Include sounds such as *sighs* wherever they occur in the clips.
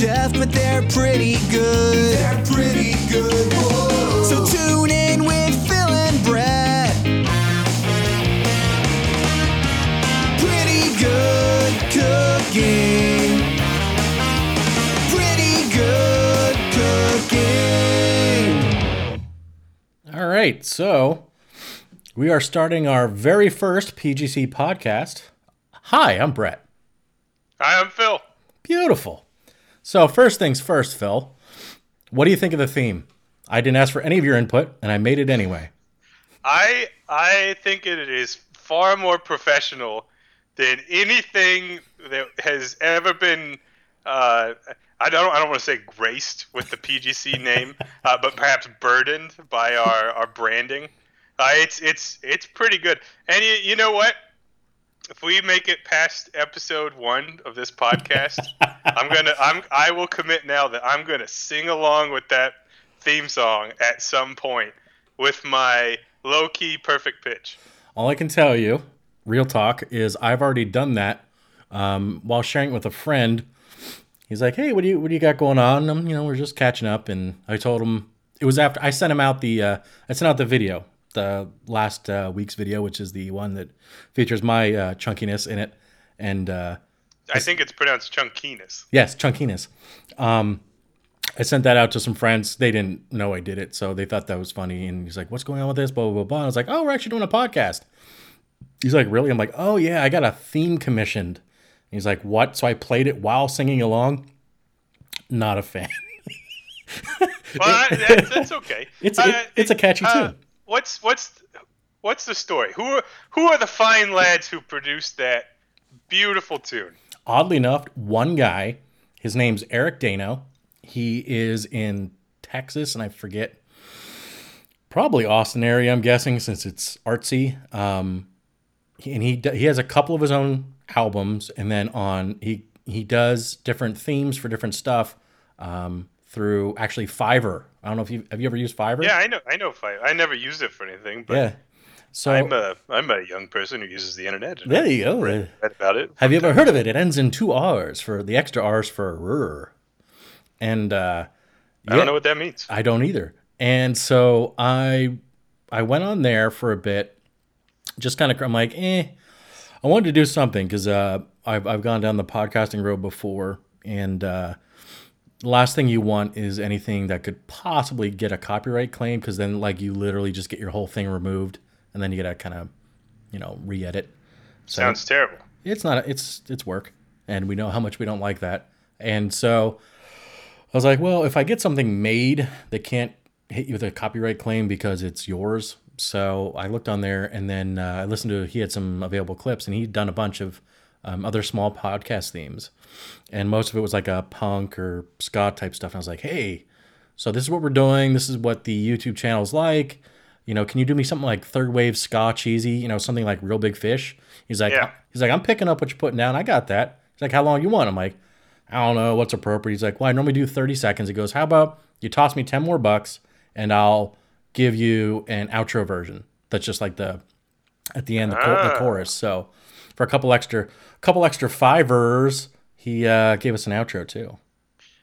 chef, but they're pretty good. They're pretty good. Whoa. So tune in with Phil and Brett. Pretty good cooking. Pretty good cooking. All right, so we are starting our very first PGC podcast. Hi, I'm Brett. Hi, I'm Phil. Beautiful. So, first things first, Phil. What do you think of the theme? I didn't ask for any of your input, and I made it anyway. I I think it is far more professional than anything that has ever been. Uh, I don't I don't want to say graced with the PGC *laughs* name, uh, but perhaps burdened by our, our branding. Uh, it's it's it's pretty good. And you, you know what? If we make it past episode one of this podcast, I'm gonna I'm I will commit now that I'm gonna sing along with that theme song at some point with my low key perfect pitch. All I can tell you, real talk, is I've already done that um, while sharing it with a friend. He's like, "Hey, what do you what do you got going on?" Um, you know, we're just catching up, and I told him it was after I sent him out the uh, I sent out the video, the last uh, week's video, which is the one that features my uh, chunkiness in it, and uh, I think it's pronounced chunkiness. Yes, chunkiness. Um, I sent that out to some friends. They didn't know I did it, so they thought that was funny. And he's like, "What's going on with this?" Blah blah blah. blah. I was like, "Oh, we're actually doing a podcast." He's like, "Really?" I'm like, "Oh yeah, I got a theme commissioned." He's like, "What?" So I played it while singing along. Not a fan. *laughs* Well, that's, that's okay. It's Uh, it, it's a catchy uh, tune. What's what's what's the story? Who are who are the fine lads who produced that beautiful tune? Oddly enough, one guy, his name's Eric Dano. He is in Texas, and I forget, probably Austin area. I'm guessing since it's artsy. Um, and he he has a couple of his own albums, and then on he he does different themes for different stuff um, through actually Fiverr. I don't know if you have you ever used Fiverr. Yeah, I know. I know. Fiverr. I never used it for anything, but yeah. So I'm a I'm a young person who uses the internet. there you go. I've read about it. Have you ever heard of it? It ends in two R's for the extra R's for rrr. And uh, I don't know what that means. I don't either. And so I I went on there for a bit, just kind of I'm like, eh. I wanted to do something because uh, I've I've gone down the podcasting road before, and uh, last thing you want is anything that could possibly get a copyright claim because then like you literally just get your whole thing removed, and then you gotta kind of you know re-edit. So Sounds terrible. it's not a, it's it's work and we know how much we don't like that and so i was like well if i get something made that can't hit you with a copyright claim because it's yours so i looked on there and then uh, i listened to he had some available clips and he'd done a bunch of um, other small podcast themes and most of it was like a punk or ska type stuff and i was like hey so this is what we're doing this is what the youtube channel's like you know, can you do me something like third wave ska cheesy, you know, something like Reel Big Fish? He's like, Yeah. he's like, I'm picking up what you're putting down. I got that. He's like, how long you want? I'm like, I don't know what's appropriate. He's like, well, I normally do 30 seconds. He goes, how about you toss me 10 more bucks and I'll give you an outro version. That's just like the, at the end, the, cho- the Ah. chorus. So for a couple extra, couple extra fivers, he uh, gave us an outro too.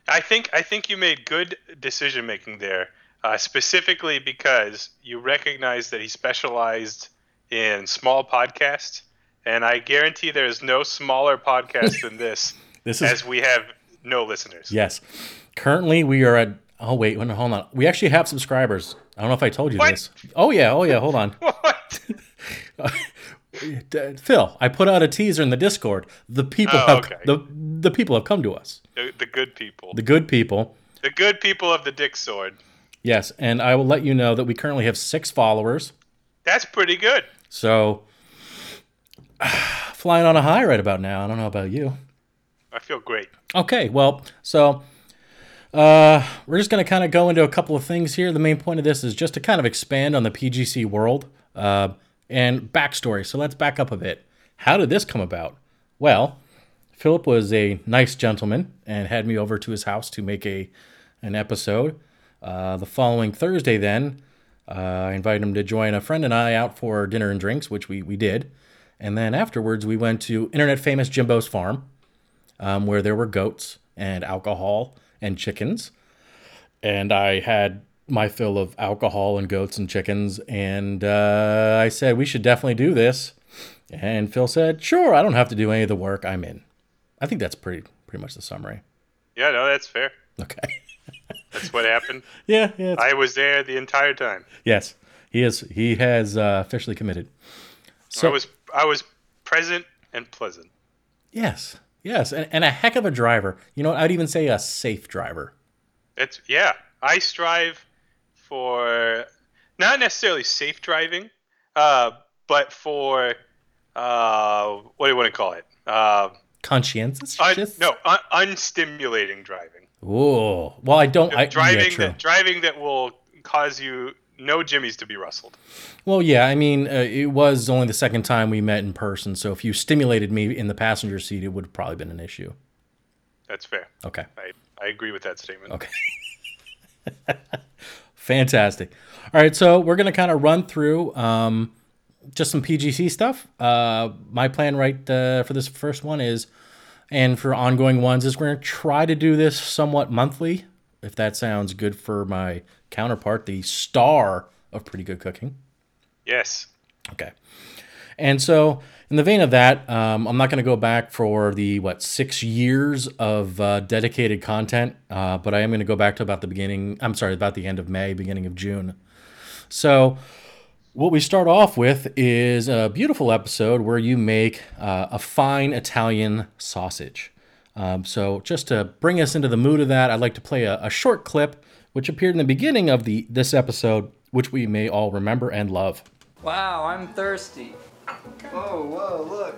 I think I think you made good decision making there, uh, specifically because you recognize that he specialized in small podcasts, and I guarantee there is no smaller podcast than *laughs* this, This is as we have no listeners. Yes. Currently, we are at. Oh wait, wait, hold on. We actually have subscribers. I don't know if I told you What? this. Oh yeah, oh yeah. Hold on, *laughs* What? *laughs* *laughs* Phil. I put out a teaser in the Discord. The people Oh, have okay. the the people have come to us. the, the good people, The good people. the good people of the Dick Sword. Yes, and I will let you know that we currently have six followers. That's pretty good. So *sighs* flying on a high right about now. I don't know about you. I feel great. Okay, well, so uh, we're just going to kind of go into a couple of things here. The main point of this is just to kind of expand on the PGC world uh, and backstory. So let's back up a bit. How did this come about? Well, Philip was a nice gentleman and had me over to his house to make a an episode. Uh, the following Thursday, then, uh, I invited him to join a friend and I out for dinner and drinks, which we, we did. And then afterwards, we went to internet famous Jimbo's farm, um, where there were goats. and alcohol and chickens. And I had my fill of alcohol and goats and chickens. And uh, I said, we should definitely do this. And Phil said, sure, I don't have to do any of the work. I'm in. I think that's pretty pretty much the summary. Yeah, no, that's fair. Okay. *laughs* That's what happened. yeah, yeah. I was there the entire time. yes, he is. He has uh, officially committed. So I was I was present and pleasant. yes, yes, and, and a heck of a driver. You know. I'd even say a safe driver. It's yeah. I strive for not necessarily safe driving, uh, but for uh, what do you want to call it? Uh, Conscientious. un, no, un, unstimulating driving. Oh, well, I don't. I, driving yeah, that driving that will cause you no jimmies to be rustled. Well, yeah, I mean, uh, it was only the second time we met in person, so if you stimulated me in the passenger seat, it would have probably been an issue. That's fair. Okay. I, I agree with that statement. Okay. *laughs* Fantastic. All right, so we're gonna kind of run through um, just some PGC stuff. Uh, my plan right uh, for this first one is, and for ongoing ones, is we're gonna try to do this somewhat monthly, if that sounds good for my counterpart, the star of Pretty Good Cooking. Yes. Okay. And so, in the vein of that, um, I'm not going to go back for the what six years of uh, dedicated content, uh, but I am going to go back to about the beginning. I'm sorry, about the end of May, beginning of June. So, what we start off with is a beautiful episode where you make uh, a fine Italian sausage. Um, so, just to bring us into the mood of that, I'd like to play a, a short clip which appeared in the beginning of the this episode, which we may all remember and love. Wow, I'm thirsty. Whoa, whoa, look.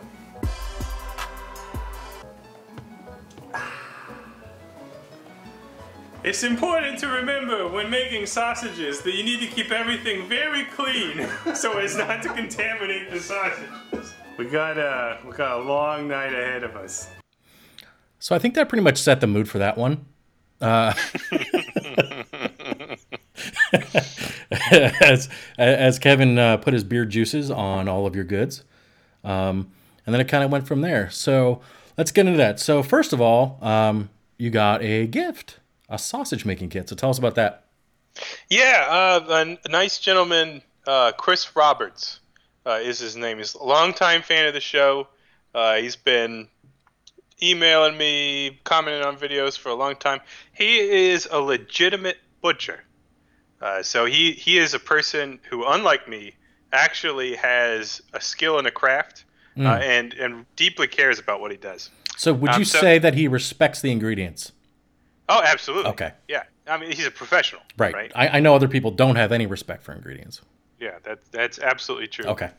It's important to remember when making sausages that you need to keep everything very clean *laughs* so as not to contaminate the sausages. We got a we got a long night ahead of us. So I think that pretty much set the mood for that one. Uh, *laughs* *laughs* *laughs* as as Kevin uh, put his beer juices on all of your goods, um, and then it kind of went from there. So let's get into that. So first of all, um, you got a gift, a sausage making kit. So tell us about that. Yeah, uh, a nice gentleman, uh, Chris Roberts, uh, is his name. He's a longtime fan of the show. Uh, he's been emailing me, commenting on videos for a long time. He is a legitimate butcher. Uh, so he, he is a person who, unlike me, actually has a skill and a craft uh, and, and deeply cares about what he does. So would Um, you so- say that he respects the ingredients? Oh, absolutely. Okay. Yeah. I mean, he's a professional. Right. Right. I, I know other people don't have any respect for ingredients. yeah, that, that's absolutely true. Okay.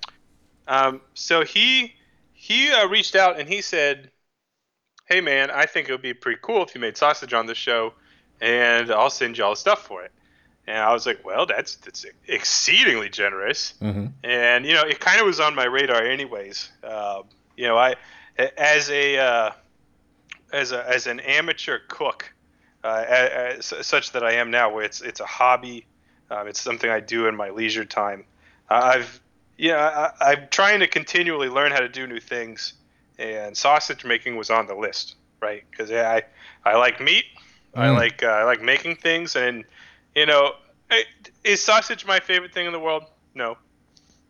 Um, so he he uh, reached out and he said, "Hey man, I think it would be pretty cool if you made sausage on the show, and I'll send you all the stuff for it." And I was like, "Well, that's that's exceedingly generous." hmm And you know, it kind of was on my radar anyways. Uh, you know, I as a uh, as a as an amateur cook, uh, as, such that I am now, where it's it's a hobby, um, it's something I do in my leisure time. Uh, I've yeah, I, I'm trying to continually learn how to do new things, and sausage making was on the list, right? Because I I like meat, I Mm. like uh, I like making things, and you know, is sausage my favorite thing in the world? No,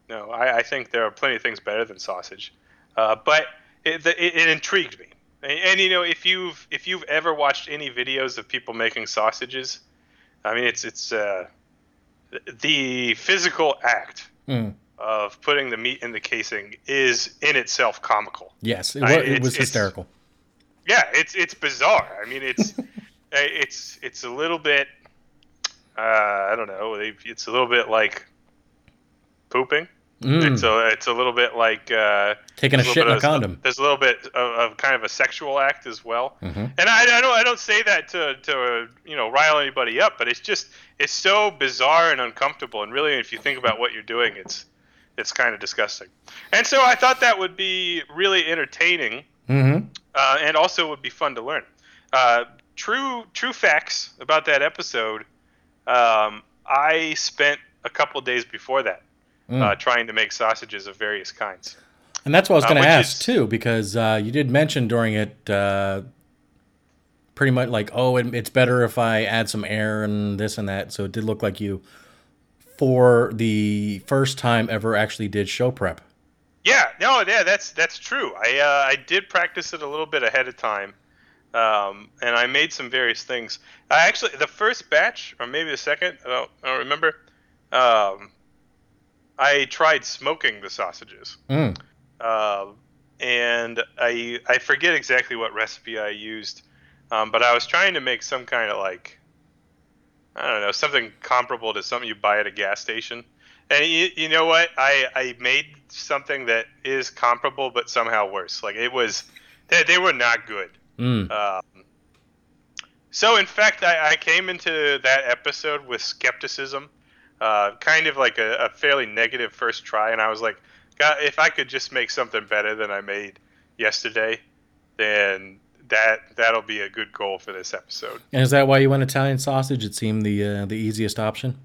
no. I, I think there are plenty of things better than sausage, uh, but it, it, it intrigued me. And, and you know, if you've if you've ever watched any videos of people making sausages, I mean, it's it's uh, the physical act Mm. of putting the meat in the casing is in itself comical. Yes, it, I- it was hysterical. Yeah, it's it's bizarre. I mean, it's *laughs* it's it's a little bit. Uh, I don't know. It's a little bit like pooping. Mm. It's a it's a little bit like uh, Taking a shit in a of- condom. There's a little bit of, of kind of a sexual act as well. Mhm. And I, I don't I don't say that to to uh, you know rile anybody up, but it's just it's so bizarre and uncomfortable. And really, if you think about what you're doing, it's it's kind of disgusting. And so I thought that would be really entertaining Mm-hmm. uh, and also would be fun to learn. Uh, true true facts about that episode. Um, I spent a couple days before that Mm. uh, trying to make sausages of various kinds. And that's what I was Uh, going to ask is- too, because uh, you did mention during it uh, pretty much like, oh, it, it's better if I add some air and this and that. So it did look like you, for the first time ever, actually did show prep. Yeah, no, yeah, that's that's true. I uh, I did practice it a little bit ahead of time, um, and I made some various things. I actually the first batch, or maybe the second, I don't, I don't remember. Um, I tried smoking the sausages, Mm. um, and I I forget exactly what recipe I used, um, but I was trying to make some kind of like I don't know something comparable to something you buy at a gas station. And you, you know what? I, I made something that is comparable, but somehow worse. Like it was, they, they were not good. Mm. Um, so in fact, I, I came into that episode with skepticism, uh, kind of like a, a fairly negative first try, and I was like, God, if I could just make something better than I made yesterday, then that that'll be a good goal for this episode. And is that why you went Italian sausage? It seemed the uh, the easiest option.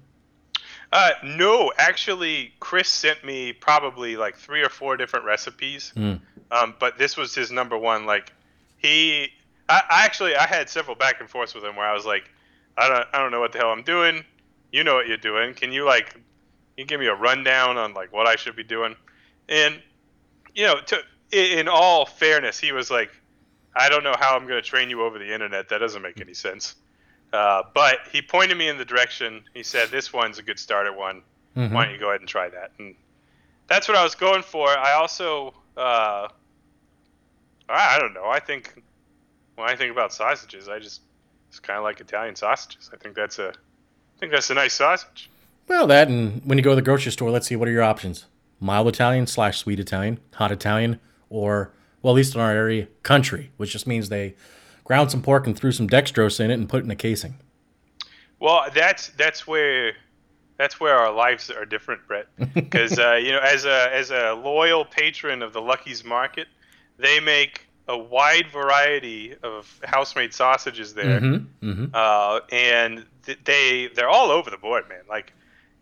Uh, no, actually, Chris sent me probably like three or four different recipes. Mm. Um, but this was his number one. Like he, I, I actually I had several back and forths with him where I was like, I don't, I don't know what the hell I'm doing. You know what you're doing. Can you like, can you give me a rundown on like what I should be doing? And you know, to in all fairness, he was like, I don't know how I'm going to train you over the internet. That doesn't make any sense. Uh, but he pointed me in the direction. He said, "This one's a good starter one. Mhm. Why don't you go ahead and try that?" And that's what I was going for. I also, uh, I, I don't know. I think when I think about sausages, I just it's kind of like Italian sausages. I think that's a, I think that's a nice sausage. Well, that and when you go to the grocery store, let's see what are your options: mild Italian slash sweet Italian, hot Italian, or well, at least in our area, country, which just means they ground some pork and threw some dextrose in it and put it in a casing. Well, that's that's where that's where our lives are different, Brett. *laughs* Because uh, you know, as a as a loyal patron of the Lucky's Market, they make a wide variety of house-made sausages there, Mm-hmm. Mm-hmm. uh, and th- they they're all over the board, man. Like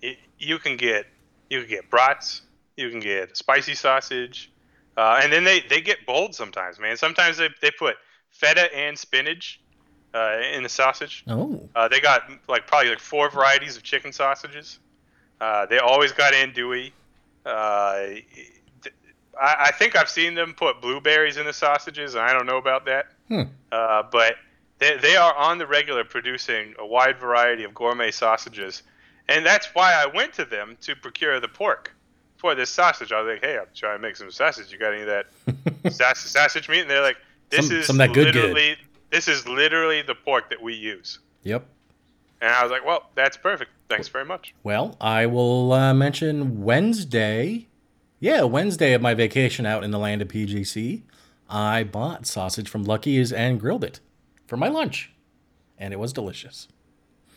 it, you can get you can get brats, you can get spicy sausage, uh, and then they they get bold sometimes, man. Sometimes they they put feta and spinach uh, in the sausage. Oh, Uh, they got like probably like four varieties of chicken sausages. Uh, they always got andouille. I, I think I've seen them put blueberries in the sausages, and I don't know about that. Hmm. Uh, but they, they are on the regular producing a wide variety of gourmet sausages, and that's why I went to them to procure the pork for this sausage. I was like, "Hey, I'm trying to make some sausage. You got any of that *laughs* saus- sausage meat?" And they're like, "This Some- is some that good good." literally this is literally the pork that we use." yep. And I was like, well, that's perfect. Thanks very much. Well, I will uh, mention Wednesday. Yeah, Wednesday of my vacation out in the land of PGC, I bought sausage from Lucky's and grilled it for my lunch, and it was delicious.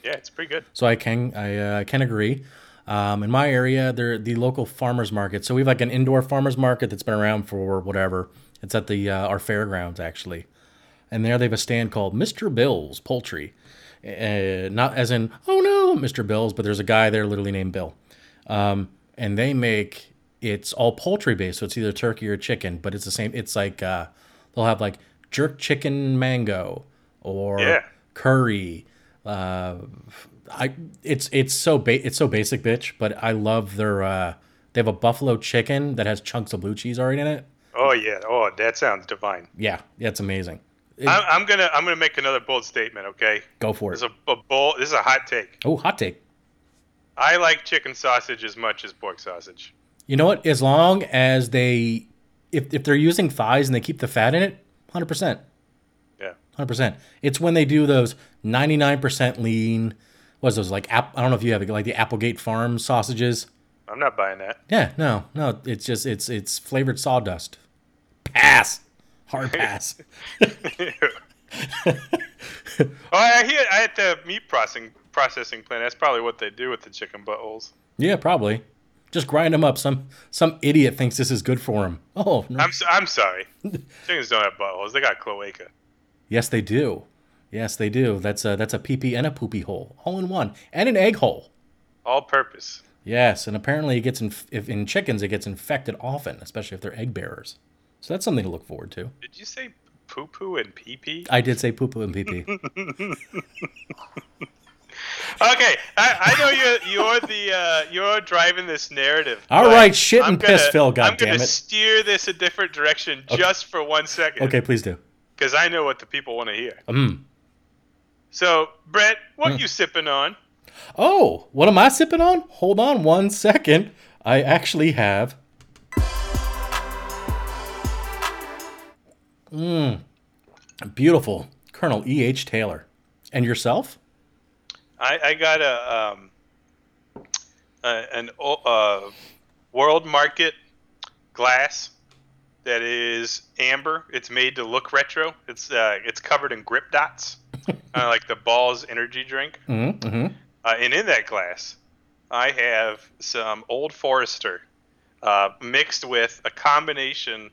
Yeah, it's pretty good. So I can I uh, can agree. Um, in my area, they're the local farmers market. So we have like an indoor farmers market that's been around for whatever. It's at the uh, our fairgrounds actually, and there they have a stand called Mr. Bill's Poultry. Uh, not as in oh no, Mr. Bill's, but there's a guy there literally named Bill, um, and they make it's all poultry based. So it's either turkey or chicken, but it's the same. It's like uh, they'll have like jerk chicken mango or Yeah. curry. Uh, I it's it's so ba- it's so basic, bitch. But I love their. Uh, they have a buffalo chicken that has chunks of blue cheese already in it. Oh yeah. Oh, that sounds divine. Yeah, yeah, it's amazing. It- I'm, I'm gonna I'm gonna make another bold statement. Okay. go for it. This is a, a bold. This is a hot take. Oh, hot take. I like chicken sausage as much as pork sausage. You know what? As long as they, if if they're using thighs and they keep the fat in it, hundred percent, Yeah. hundred percent. It's when they do those ninety nine percent lean. What's those like? App, I don't know if you have like the Applegate Farm sausages. I'm not buying that. Yeah, no, no. It's just it's it's flavored sawdust. Pass. Hard *laughs* pass. *laughs* Oh, I hear I at the meat processing processing plant. That's probably what they do with the chicken buttholes. yeah, probably. Just grind them up. Some some idiot thinks this is good for him. Oh, no. I'm s- I'm sorry. Chickens don't have buttholes. They got cloaca. yes, they do. Yes, they do. That's a that's a pee pee and a poopy hole, all in one, and an egg hole. All purpose. Yes, and apparently it gets in, if in chickens it gets infected often, especially if they're egg bearers. So that's something to look forward to. Did you say poo poo and pee pee? I did say poo poo and pee pee. *laughs* Okay, I, I know you're you're the uh, you're driving this narrative. All right, shit I'm and piss, gonna- Phil, I'm gonna goddammit. steer this a different direction just for one second. Okay, please do. Because I know what the people want to hear. Mm. So, Brett, what are you sipping on? Oh, what am I sipping on? Hold on one second. I actually have. Mmm. Beautiful. Colonel E.H. Taylor. And yourself? I, I got a um, a, an uh, world market glass that is amber. It's made to look retro. It's uh, it's covered in grip dots, *laughs* kind of like the Bawls energy drink. Mm-hmm. mm-hmm. Uh, and in that glass, I have some Old Forester uh, mixed with a combination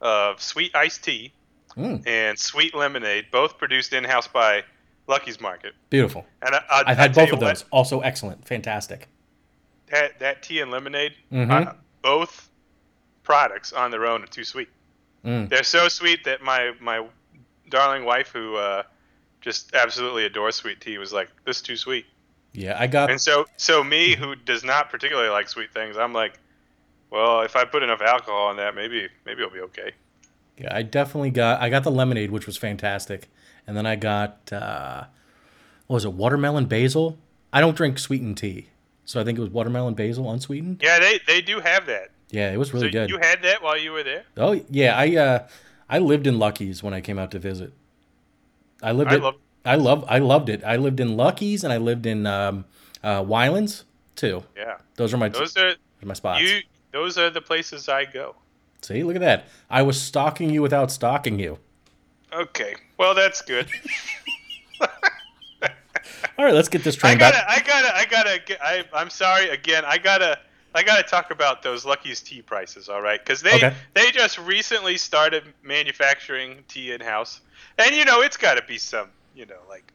of sweet iced tea Mm. and sweet lemonade, both produced in house by Lucky's Market. Beautiful. And I, I've had both of what, those. Also excellent. Fantastic. that that tea and lemonade, Mhm. uh, both products on their own are too sweet. Mm. They're so sweet that my my darling wife, who uh, just absolutely adores sweet tea, was like, "This is too sweet." Yeah, I got. And so so me, who does not particularly like sweet things, I'm like, "Well, if I put enough alcohol in that, maybe maybe it'll be okay." Yeah, I definitely got. I got the lemonade, which was fantastic, and then I got. Uh, what was it? Watermelon basil. I don't drink sweetened tea, so I think it was watermelon basil unsweetened. Yeah, they they do have that. Yeah, it was really so good. you had that while you were there. oh yeah, I uh, I lived in Lucky's when I came out to visit. I lived. I love- I love. I loved it. I lived in Lucky's and I lived in um, uh, Wylands too. Yeah, Those are my those are those are my spots. you. Those are the places I go. See, look at that. I was stalking you without stalking you. Okay, well that's good. *laughs* All right, let's get this I gotta, back. I gotta, I gotta. I, I'm sorry again. I gotta, I gotta talk about those Lucky's tea prices. All right, because they Okay. they just recently started manufacturing tea in house, and you know it's got to be some, you know, like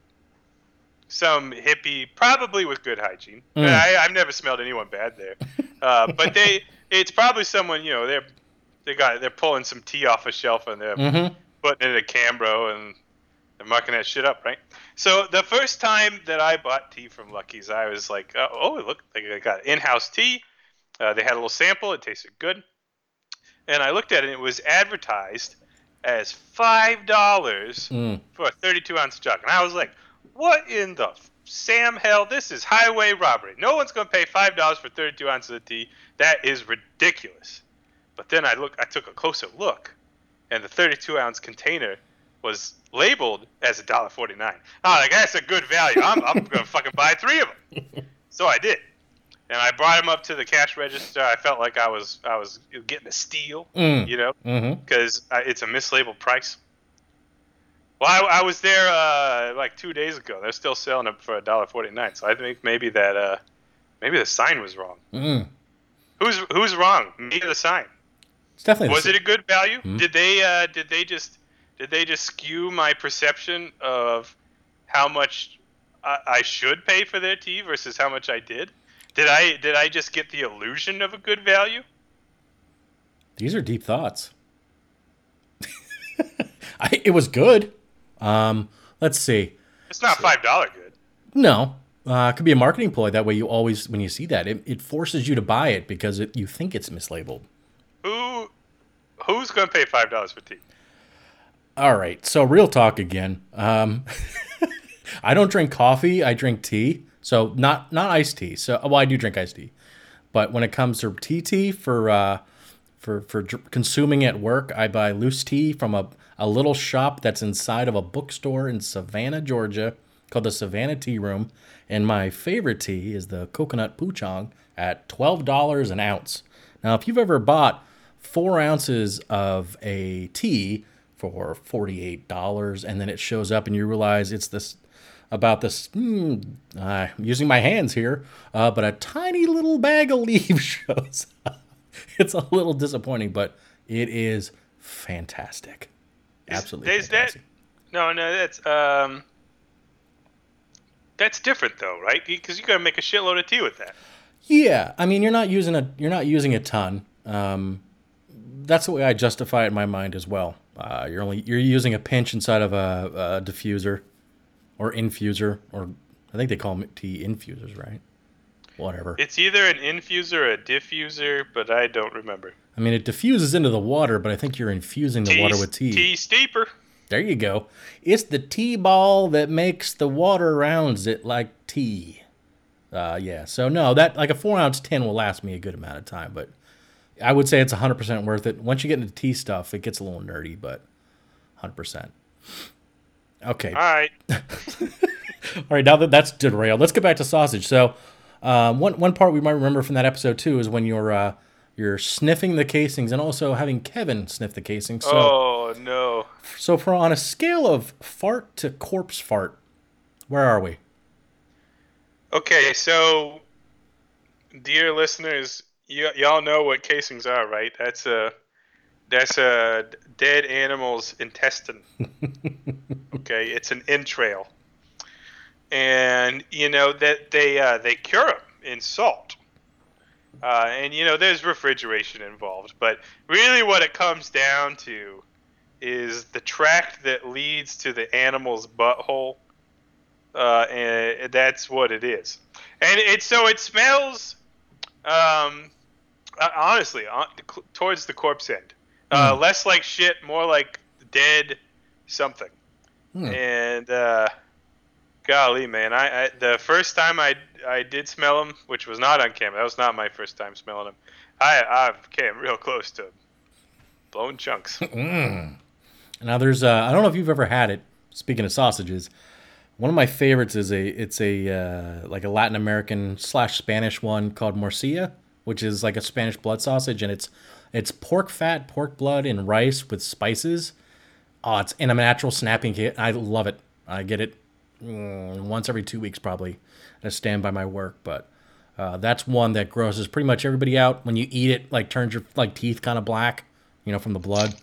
some hippie, probably with good hygiene. Mm. I, I've never smelled anyone bad there, *laughs* uh, but they, it's probably someone, you know, they're they got they're pulling some tea off a shelf and they're Mm-hmm. Putting it in a Cambro and they're mucking that shit up, right? So the first time that I bought tea from Lucky's, I was like, oh, oh look, they got in-house tea. Uh, they had a little sample. It tasted good. And I looked at it. and It was advertised as five dollars Mm. for a 32 ounce jug, and I was like, what in the Sam hell? This is highway robbery. No one's gonna pay five dollars for 32 ounces of tea. That is ridiculous. But then I look, I took a closer look, and the 32 ounce container was labeled as a dollar 49. I'm like, that's a good value. I'm, I'm gonna fucking buy three of them. *laughs* So I did, and I brought them up to the cash register. I felt like I was I was getting a steal, Mm. you know, Mm-hmm. because it's a mislabeled price. Well, I, I was there uh, like two days ago. They're still selling them for a dollar 49. So I think maybe that uh, maybe the sign was wrong. Mm. Who's who's wrong? Me or the sign? It's definitely. was it a good value? Hmm? Did they uh, did they just did they just skew my perception of how much I, I should pay for their tea versus how much I did? Did I did I just get the illusion of a good value? These are deep thoughts. *laughs* I, it was good. Um, let's see. It's not five dollar good. No, uh, it could be a marketing ploy. That way, you always, when you see that, it, it forces you to buy it because it, you think it's mislabeled. Who who's going to pay five dollars for tea? All right, so real talk again. Um, *laughs* I don't drink coffee. I drink tea. So not not iced tea. So well, I do drink iced tea, but when it comes to tea tea for uh, for for dr- consuming at work, I buy loose tea from a a little shop that's inside of a bookstore in Savannah, Georgia, called the Savannah Tea Room. And my favorite tea is the coconut pouchong at twelve dollars an ounce. Now, if you've ever bought four ounces of a tea for $48 and then it shows up and you realize it's this about this hmm, uh, I'm using my hands here uh, but a tiny little bag of *laughs* leaves shows up it's a little disappointing but it is fantastic absolutely Is that fantastic. no, no? That's um, that's different though, right? Because you got to make a shitload of tea with that. Yeah, I mean, you're not using a you're not using a ton. Um, that's the way I justify it in my mind as well. Uh, you're only you're using a pinch inside of a, a diffuser or infuser, or I think they call them tea infusers, right? Whatever. It's either an infuser or a diffuser, but I don't remember. I mean, it diffuses into the water, but I think you're infusing the water with tea. Tea steeper. There you go. It's the tea ball that makes the water rounds it like tea. Uh, yeah. So no, that like a four ounce tin will last me a good amount of time, but I would say it's hundred percent worth it. Once you get into tea stuff, it gets a little nerdy, but hundred percent. Okay. All right. *laughs* All right, now that that's derailed, let's get back to sausage. So, um, one one part we might remember from that episode too is when you're uh, you're sniffing the casings and also having Kevin sniff the casings. So, Oh no. so for on a scale of fart to corpse fart, where are we? Okay, so dear listeners, y- y'all know what casings are, right? That's a that's a dead animal's intestine. *laughs* okay, it's an entrail, and you know that they uh, they cure them in salt. Uh, and you know there's refrigeration involved, but really what it comes down to is the tract that leads to the animal's butthole uh, and that's what it is. And it so it smells, um, uh, honestly, on, towards the corpse end, uh, less like shit, more like dead something. And uh, golly, man, I, I the first time I I did smell them, which was not on camera. That was not my first time smelling them. I I came real close to blown chunks. *laughs* Now there's uh, I don't know if you've ever had it. Speaking of sausages, one of my favorites is a it's a uh, like a Latin American slash Spanish one called morcilla, which is like a Spanish blood sausage, and it's it's pork fat, pork blood, and rice with spices. Oh, it's in a natural snapping kit. I love it. I get it mm, once every two weeks probably. I stand by my work, but uh, that's one that grosses pretty much everybody out when you eat it. Like turns your like teeth kind of black, you know, from the blood.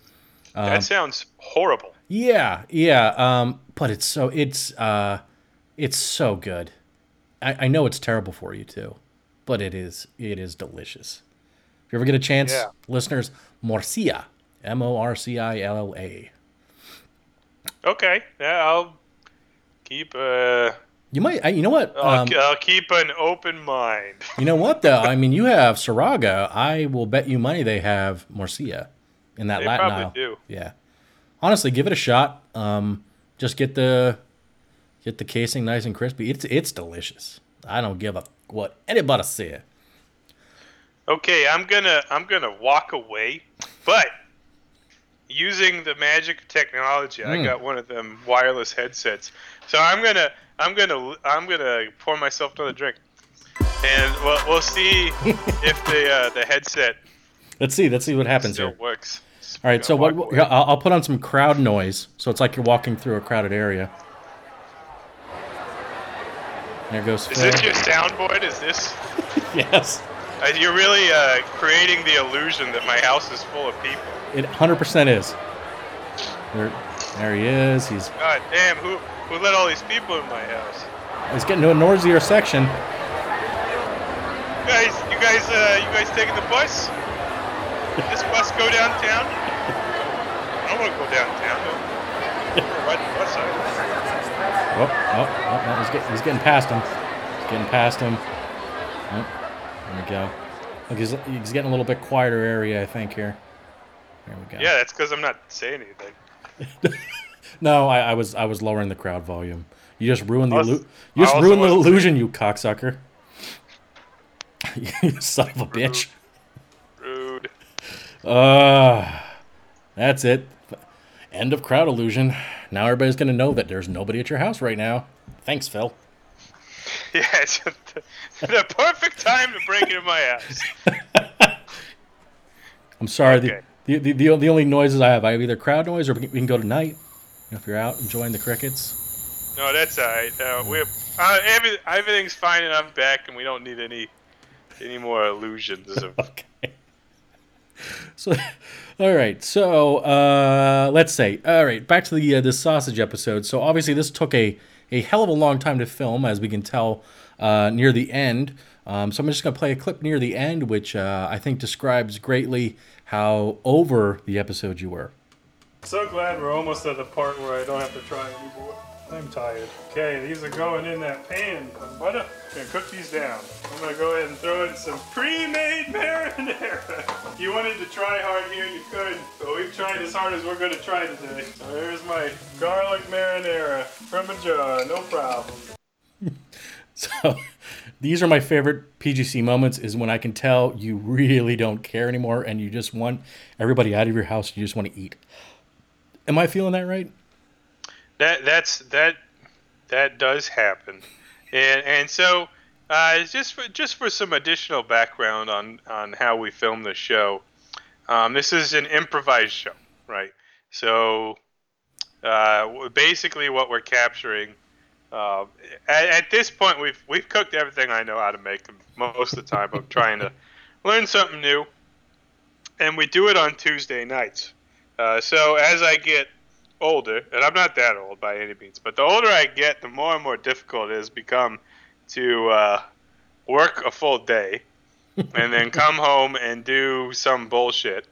that sounds horrible. Yeah, yeah. Um, but it's so it's uh, it's so good. I, I know it's terrible for you too, but it is it is delicious. If you ever get a chance, Yeah. listeners, morcilla, M O R C I L L A. Okay, yeah, I'll keep uh, You might, I, you know what? I'll, Um, I'll keep an open mind. *laughs* you know what though? I mean, you have Saraga. I will bet you money they have morcilla in that They Latin probably aisle. do. Yeah, honestly, give it a shot. Um, just get the get the casing nice and crispy. It's it's delicious. I don't give a what anybody said. Okay, I'm gonna I'm gonna walk away, but using the magic of technology, I Mm. got one of them wireless headsets. So I'm gonna I'm gonna I'm gonna pour myself another drink, and we'll, we'll see *laughs* if the uh, the headset Let's see. Let's see what happens still here. works. All right. So what? away. I'll put on some crowd noise, so it's like you're walking through a crowded area. There goes Is Phil. this your soundboard? Is this? *laughs* yes. Uh, you're really uh, creating the illusion that my house is full of people. It 100% is. There, there he is. He's God damn, who who let all these people in my house? he's getting to a noisier section. You guys, you guys, uh, you guys taking the bus? Did this bus go downtown? I don't want to go downtown. Though. Ride the bus out. Oh, oh, oh no, he's, get, he's getting past him. He's getting past him. Oh, there we go. Look, he's, he's getting a little bit quieter area, I think, here. There we go. Yeah, that's because I'm not saying anything. *laughs* No, I, I was I was lowering the crowd volume. You just ruined the was- illu- you just ruined the illusion, you cocksucker. *laughs* you son of a bitch. Rude. Uh, that's it. End of crowd illusion. Now everybody's gonna know that there's nobody at your house right now. Thanks, Phil. *laughs* Yeah, it's the, *laughs* the perfect time to break into my house. *laughs* I'm sorry. Okay. The, the, the, the only noises I have, I have either crowd noise or we can, we can go tonight. You know, if you're out enjoying the crickets. No, that's all right. Uh, we uh, every, everything's fine, and I'm back, and we don't need any any more illusions of Okay. *laughs* So, all right. So, uh, let's say, all right, back to the uh, the sausage episode. So, obviously, this took a a hell of a long time to film, as we can tell uh, near the end. Um, so, I'm just gonna play a clip near the end, which uh, I think describes greatly how over the episode you were. So glad we're almost at the part where I don't have to try anymore. I'm tired. Okay, these are going in that pan. Butter. Gonna cook these down. I'm gonna go ahead and throw in some pre-made *laughs* marinara. If you wanted to try hard here, you could. But we've tried as hard as we're gonna try today. So there's my garlic marinara from a jar. No problem. *laughs* So these are my favorite PGC moments is when I can tell you really don't care anymore and you just want everybody out of your house. You just want to eat. Am I feeling that right? That that's that that does happen, and and so uh, just for just for some additional background on on how we film the show, um, this is an improvised show, right? So uh, basically, what we're capturing. Uh, at, at this point, we've we've cooked everything I know how to make most of the time. I'm trying to *laughs* learn something new, and we do it on Tuesday nights. Uh, so as I get older, and I'm not that old by any means, but the older I get, the more and more difficult it has become to uh, work a full day *laughs* and then come home and do some bullshit.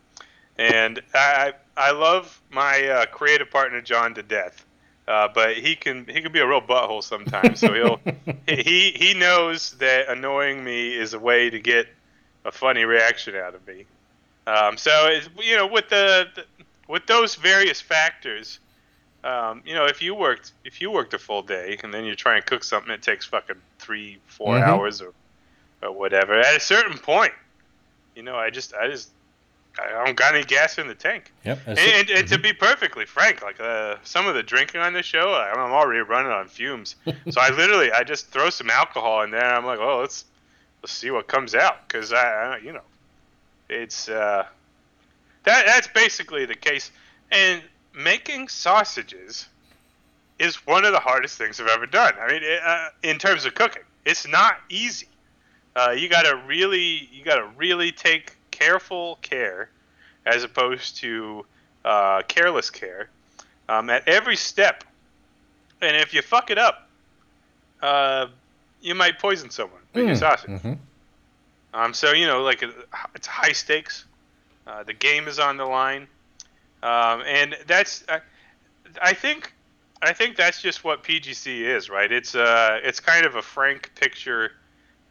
And I I love my uh, creative partner John to death, uh, but he can he can be a real butthole sometimes. So he'll *laughs* he he knows that annoying me is a way to get a funny reaction out of me. Um, so it's, you know with the, the with those various factors, um, you know, if you worked if you worked a full day and then you try and cook something that takes fucking three, 4 Mhm. hours or or whatever, at a certain point, you know, I just I just I don't got any gas in the tank. Yep. And, and, and to be perfectly frank, like uh, some of the drinking on the show, I'm I'm already running on fumes. *laughs* so I literally I just throw some alcohol in there. And I'm like, oh, let's let's see what comes out because I, I you know, it's uh, that that's basically the case. And making sausages is one of the hardest things I've ever done. I mean, it, uh, in terms of cooking, it's not easy. Uh, you gotta really, you gotta really take careful care, as opposed to uh, careless care, um, at every step. And if you fuck it up, uh, you might poison someone with your Mm, sausage. mhm. Um, so you know, like it's high stakes. Uh, the game is on the line, um, and that's I, I think I think that's just what PGC is, right? It's uh it's kind of a frank picture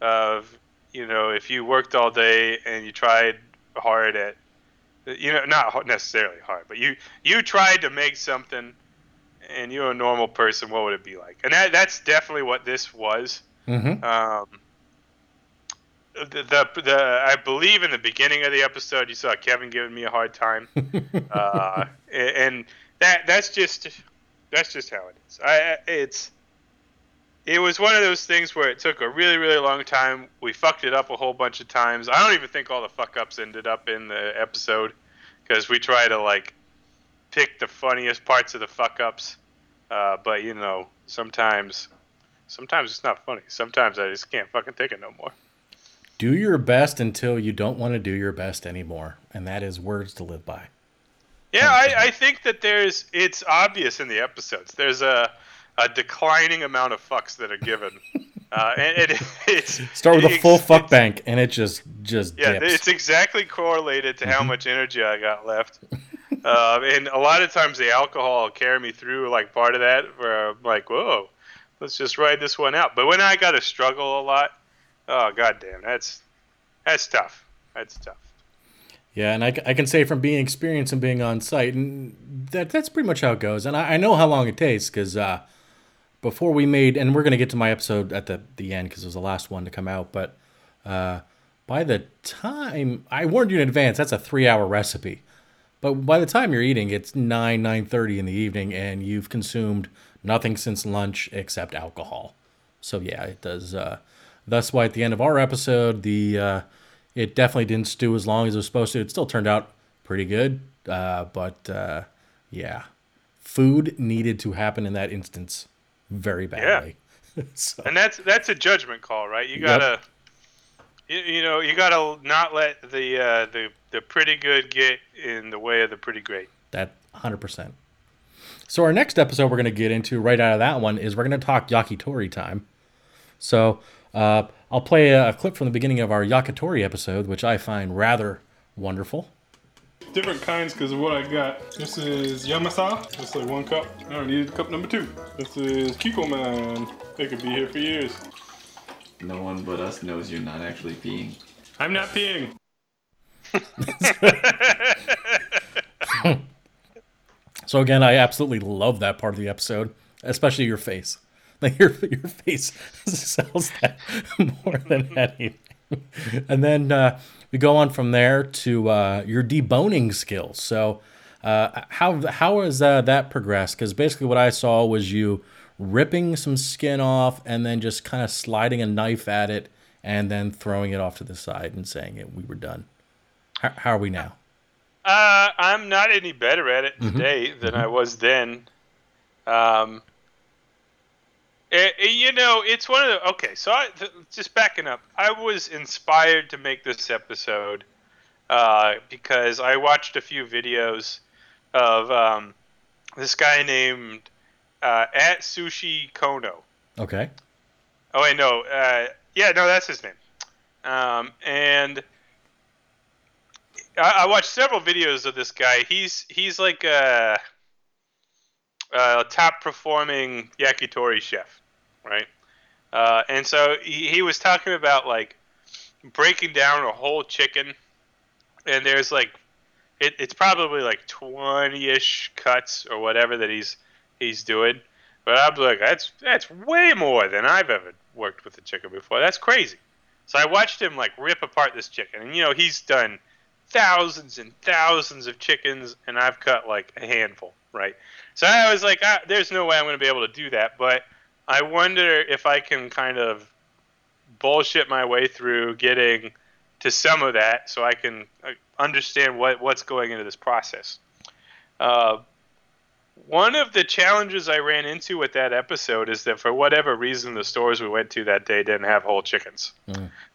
of you know if you worked all day and you tried hard at you know not necessarily hard, but you you tried to make something and you're a normal person, what would it be like? And that that's definitely what this was. Mhm. Um, the, the, the I believe in the beginning of the episode you saw Kevin giving me a hard time, *laughs* uh, and that that's just that's just how it is. I it's it was one of those things where it took a really really long time. We fucked it up a whole bunch of times. I don't even think all the fuck ups ended up in the episode because we try to like pick the funniest parts of the fuck ups, uh, but you know sometimes sometimes it's not funny. Sometimes I just can't fucking take it no more. Do your best until you don't want to do your best anymore, and that is words to live by. Yeah, I, I think that there's it's obvious in the episodes. There's a a declining amount of fucks that are given, *laughs* uh, and it, it's Start with a it's- full fuck bank, and it just just Yeah, dips. it's exactly correlated to how Mm-hmm. much energy I got left. *laughs* uh, and a lot of times the alcohol will carry me through like part of that where I'm like, whoa, let's just ride this one out. But when I got to struggle a lot, oh goddamn, that's that's tough. That's tough. Yeah, and I, I can say from being experienced and being on site, and that that's pretty much how it goes. And I, I know how long it takes because uh, before we made, and we're gonna get to my episode at the the end because it was the last one to come out. But uh, by the time I warned you in advance, that's a three hour recipe. But by the time you're eating, it's nine nine thirty in the evening, and you've consumed nothing since lunch except alcohol. So yeah, it does. Uh, that's why at the end of our episode, the uh, it definitely didn't stew as long as it was supposed to. It still turned out pretty good, uh, but uh, yeah, food needed to happen in that instance very badly. *laughs* so, And that's that's a judgment call, right? You gotta, you, you know, you gotta not let the uh, the the pretty good get in the way of the pretty great. that 100%. So our next episode we're going to get into right out of that one is we're going to talk yakitori time. So uh, I'll play a, a clip from the beginning of our yakitori episode, which I find rather wonderful. different kinds because of what I got. This is Yamasa. That's like one cup. I don't need cup number two. This is Kikkoman. They could be here for years. No one but us knows you're not actually peeing. I'm not peeing. *laughs* So again, I absolutely love that part of the episode, especially your face. *laughs* Like your your face *laughs* sells that more than anything. And then uh, we go on from there to uh, your deboning skills. So uh, how how has uh, that progressed? Because basically what I saw was you ripping some skin off and then just kind of sliding a knife at it and then throwing it off to the side and saying it we were done. How, how are we now? Uh, I'm not any better at it today than I was then. Um, eh, eh, you know, it's one of the okay. So I, th- just backing up, I was inspired to make this episode uh, because I watched a few videos of um, this guy named uh, at Sushi Kono. Okay. Oh wait, no. Uh, yeah, no, that's his name. Um, and I, I watched several videos of this guy. He's he's like a, a top performing yakitori chef, right? Uh, and so he, he was talking about like breaking down a whole chicken, and there's like it, it's probably like twenty-ish cuts or whatever that he's he's doing. But I'm like, that's that's way more than I've ever worked with a chicken before. That's crazy. So I watched him like rip apart this chicken, and you know he's done thousands and thousands of chickens, and I've cut like a handful, right? So I was like, ah, there's no way I'm going to be able to do that. But I wonder if I can kind of bullshit my way through getting to some of that, so I can uh, understand what what's going into this process. Uh, one of the challenges I ran into with that episode is that for whatever reason, the stores we went to that day didn't have whole chickens.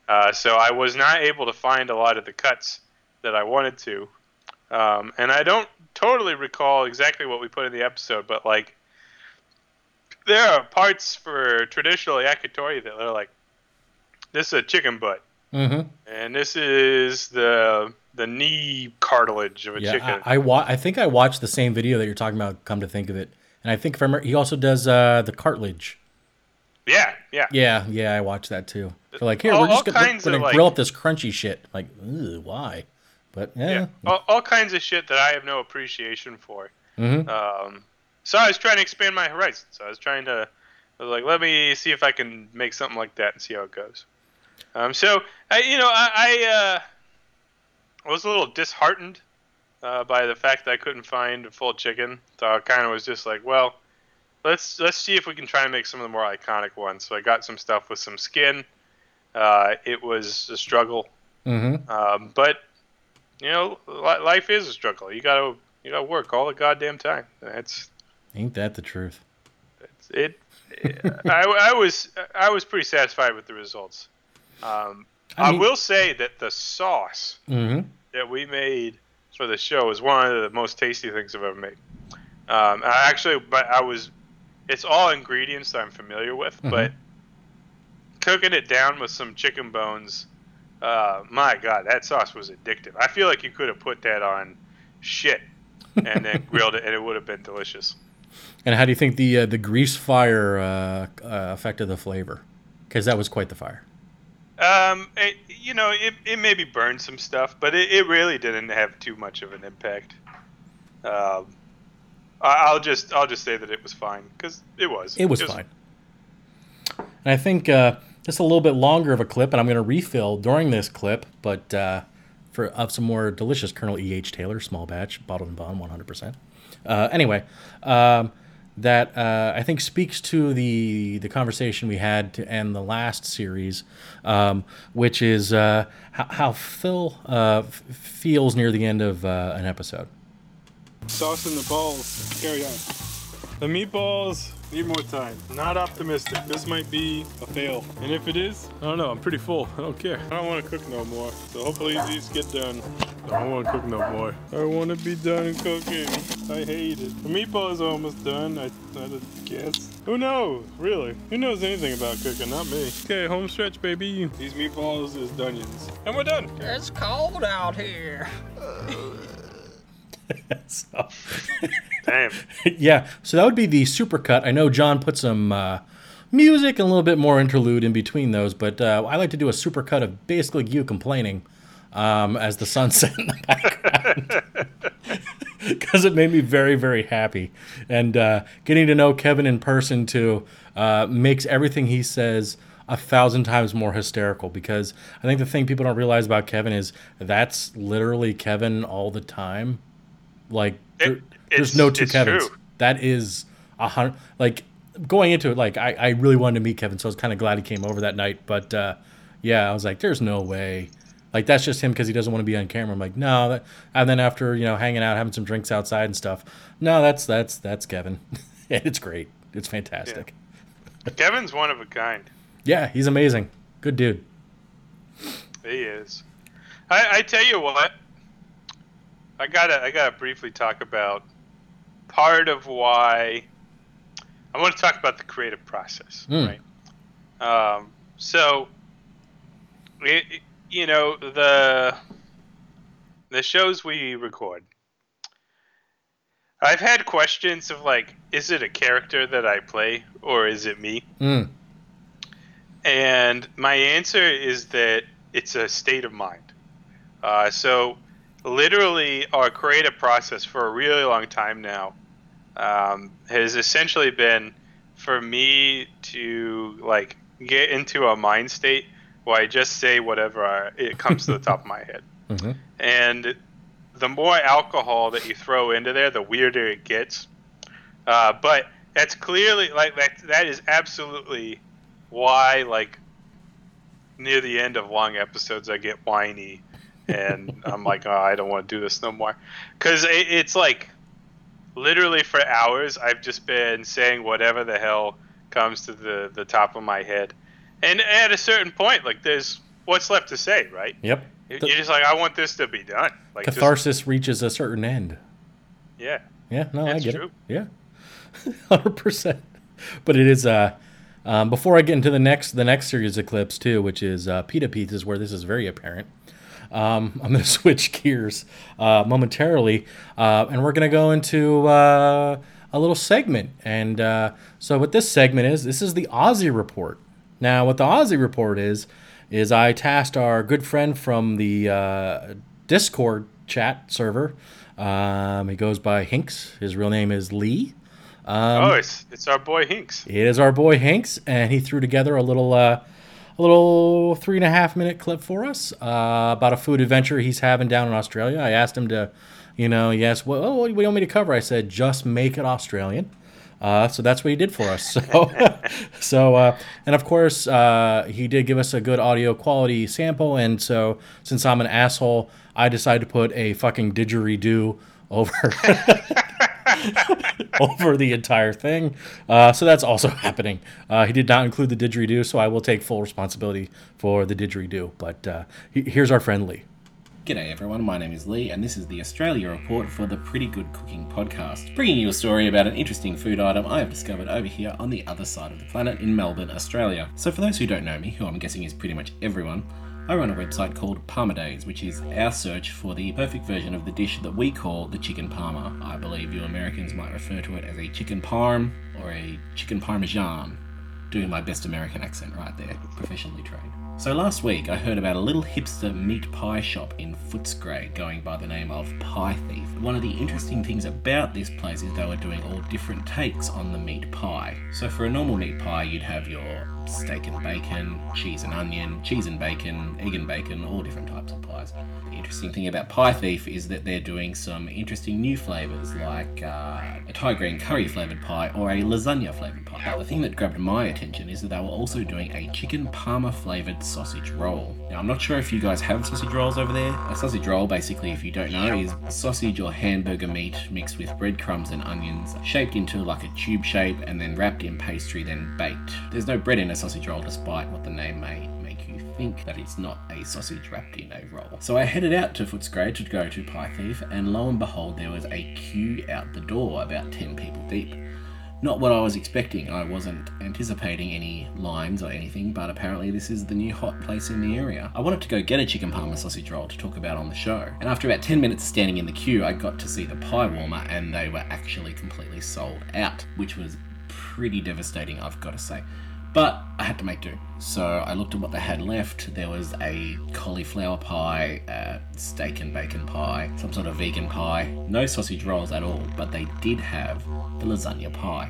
Uh, so I was not able to find a lot of the cuts that I wanted to. Um, and I don't totally recall exactly what we put in the episode, but like there are parts for traditional yakitori that are like this is a chicken butt, Mm-hmm. and this is the the knee cartilage of a Yeah, chicken. I I, wa- I think I watched the same video that you're talking about. Come to think of it, and I think if I remember, he also does uh, the cartilage. yeah, yeah, Yeah, yeah, I watched that too. They're like, here, All- we're just gonna, we're gonna grill like- up this crunchy shit. Like, why? But yeah, yeah. All, all kinds of shit that I have no appreciation for. Mhm. Um, so I was trying to expand my horizons. I was trying to, I was like, let me see if I can make something like that and see how it goes. Um, so I, you know, I, I uh, was a little disheartened uh, by the fact that I couldn't find a full chicken. So I kind of was just like, well, let's let's see if we can try and make some of the more iconic ones. So I got some stuff with some skin. Uh, it was a struggle, Mm-hmm. um, but you know, li- life is a struggle. You gotta you gotta work all the goddamn time. That's Ain't that the truth? it's, it. I, I was I was pretty satisfied with the results. Um, I I, will say that the sauce Mm-hmm. that we made for the show is one of the most tasty things I've ever made. Um, I actually, but I was, it's all ingredients that I'm familiar with, but cooking it down with some chicken bones, uh, my God, that sauce was addictive. I feel like you could have put that on shit and then *laughs* grilled it, and it would have been delicious. And how do you think the uh, the grease fire uh, uh, affected the flavor? Because that was quite the fire. Um, it, you know, it, it maybe burned some stuff, but it, it really didn't have too much of an impact. Um, I- I'll just I'll just say that it was fine because it was. It was fine. And I think uh, just a little bit longer of a clip, and I'm going to refill during this clip, but uh, for of some more delicious Colonel E. H. Taylor small batch, bottled and bond, 100%. Uh, anyway, um, that uh, I think speaks to the the conversation we had to end the last series, um, which is uh, how, how Phil uh, f- feels near the end of uh, an episode. Sauce in the balls. Carry on. The meatballs need more time. Not optimistic. This might be a fail. And if it is, I don't know. I'm pretty full. *laughs* I don't care. I don't want to cook no more. So hopefully these get done. I don't want to cook no more. I want to be done cooking. I hate it. The meatballs are almost done. I, I guess. Who knows? Really? Who knows anything about cooking? Not me. Okay, home stretch, baby. These meatballs is Dunions. And we're done. It's cold out here. *laughs* *laughs* so, Damn. *laughs* yeah, so that would be the supercut. I know John put some uh, music and a little bit more interlude in between those, but uh, I like to do a supercut of basically you complaining um, as the sunset *laughs* in the background. Because it made me very, very happy. And uh, getting to know Kevin in person, too, uh, makes everything he says a thousand times more hysterical. Because I think the thing people don't realize about Kevin is that's literally Kevin all the time. Like, there- there's no two Kevins. true. That is a hundred. Like going into it, like I, I really wanted to meet Kevin, so I was kind of glad he came over that night. But uh, yeah, I was like, there's no way. Like that's just him because he doesn't want to be on camera. I'm like, no. That, and then after you know hanging out, having some drinks outside and stuff, no, that's that's that's Kevin. *laughs* it's great. It's fantastic. Kevin's one of a kind. Yeah. he's amazing. Good dude. He is. I, I tell you what. I gotta I gotta briefly talk about part of why I want to talk about the creative process, Mm. right? Um, so, it, it- you know the the shows we record. I've had questions of like, is it a character that I play or is it me? Mm. And my answer is that it's a state of mind. Uh, so, literally, our creative process for a really long time now um, has essentially been for me to like get into a mind state where I just say whatever I, it comes to the top of my head. *laughs* Mhm. And the more alcohol that you throw into there, the weirder it gets. Uh, but that's clearly like that. That is absolutely why, like, near the end of long episodes, I get whiny, and I'm like, oh, I don't want to do this no more, because it, it's like, literally for hours, I've just been saying whatever the hell comes to the the top of my head, and at a certain point, like, there's what's left to say, right? Yep. You're just like, I want this to be done. Like, just- Catharsis reaches a certain end. yeah. Yeah, no, I get true. it. Yeah, *laughs* hundred percent. But it is. Uh, um, before I get into the next the next series of clips too, which is uh, Pita Pizzas, where this is very apparent. Um, *laughs* I'm going to switch gears uh, momentarily, uh, and we're going to go into uh, a little segment. And uh, so, what this segment is, this is the Aussie report. Now, what the Aussie report is, is I tasked our good friend from the uh, Discord chat server. Um, he goes by Hinks. His real name is Lee. Um, oh, it's it's our boy Hinks. It is our boy Hanks, and he threw together a little, uh, a little three and a half minute clip for us uh, about a food adventure he's having down in Australia. I asked him to, you know, yes, well, oh, what do you want me to cover? I said, just make it Australian. Uh, so that's what he did for us. *laughs* So, so, uh, and of course, uh, he did give us a good audio quality sample. And so, since I'm an asshole, I decided to put a fucking didgeridoo over *laughs* *laughs* *laughs* over the entire thing. Uh, so that's also *laughs* happening. Uh, he did not include the didgeridoo, so I will take full responsibility for the didgeridoo. But uh, here's our friend Lee. G'day everyone, my name is Lee, and this is the Australia Report for the Pretty Good Cooking Podcast, bringing you a story about an interesting food item I have discovered over here on the other side of the planet in Melbourne, Australia. So, for those who don't know me, who I'm guessing is pretty much everyone, I run a website called Parma Daze, which is our search for the perfect version of the dish that we call the chicken parma. I believe you Americans might refer to it as a chicken parm or a chicken parmesan. Doing my best American accent right there, professionally trained. So last week I heard about a little hipster meat pie shop in Footscray going by the name of Pie Thief. One of the interesting things about this place is they were doing all different takes on the meat pie. So for a normal meat pie you'd have your steak and bacon, cheese and onion, cheese and bacon, egg and bacon, all different types of pies. The interesting thing about Pie Thief is that they're doing some interesting new flavours like uh, a Thai green curry flavoured pie or a lasagna flavoured pie. But the thing that grabbed my attention is that they were also doing a chicken parma flavoured sausage roll. Now, I'm not sure if you guys have sausage rolls over there. A sausage roll, basically, if you don't know, is sausage or hamburger meat mixed with breadcrumbs and onions, shaped into like a tube shape and then wrapped in pastry, then baked. There's no bread in a sausage roll, despite what the name may make you think that it's not a sausage wrapped in a roll. So I headed out to Footscray to go to Pie Thief, and lo and behold, there was a queue out the door, about 10 people deep. Not what I was expecting. I wasn't anticipating any lines or anything, but apparently this is the new hot place in the area. I wanted to go get a chicken parma sausage roll to talk about on the show, and after about 10 minutes standing in the queue, I got to see the pie warmer, and they were actually completely sold out, which was pretty devastating, I've got to say. But I had to make do. So I looked at what they had left. There was a cauliflower pie, a steak and bacon pie, some sort of vegan pie, no sausage rolls at all, but they did have the lasagna pie,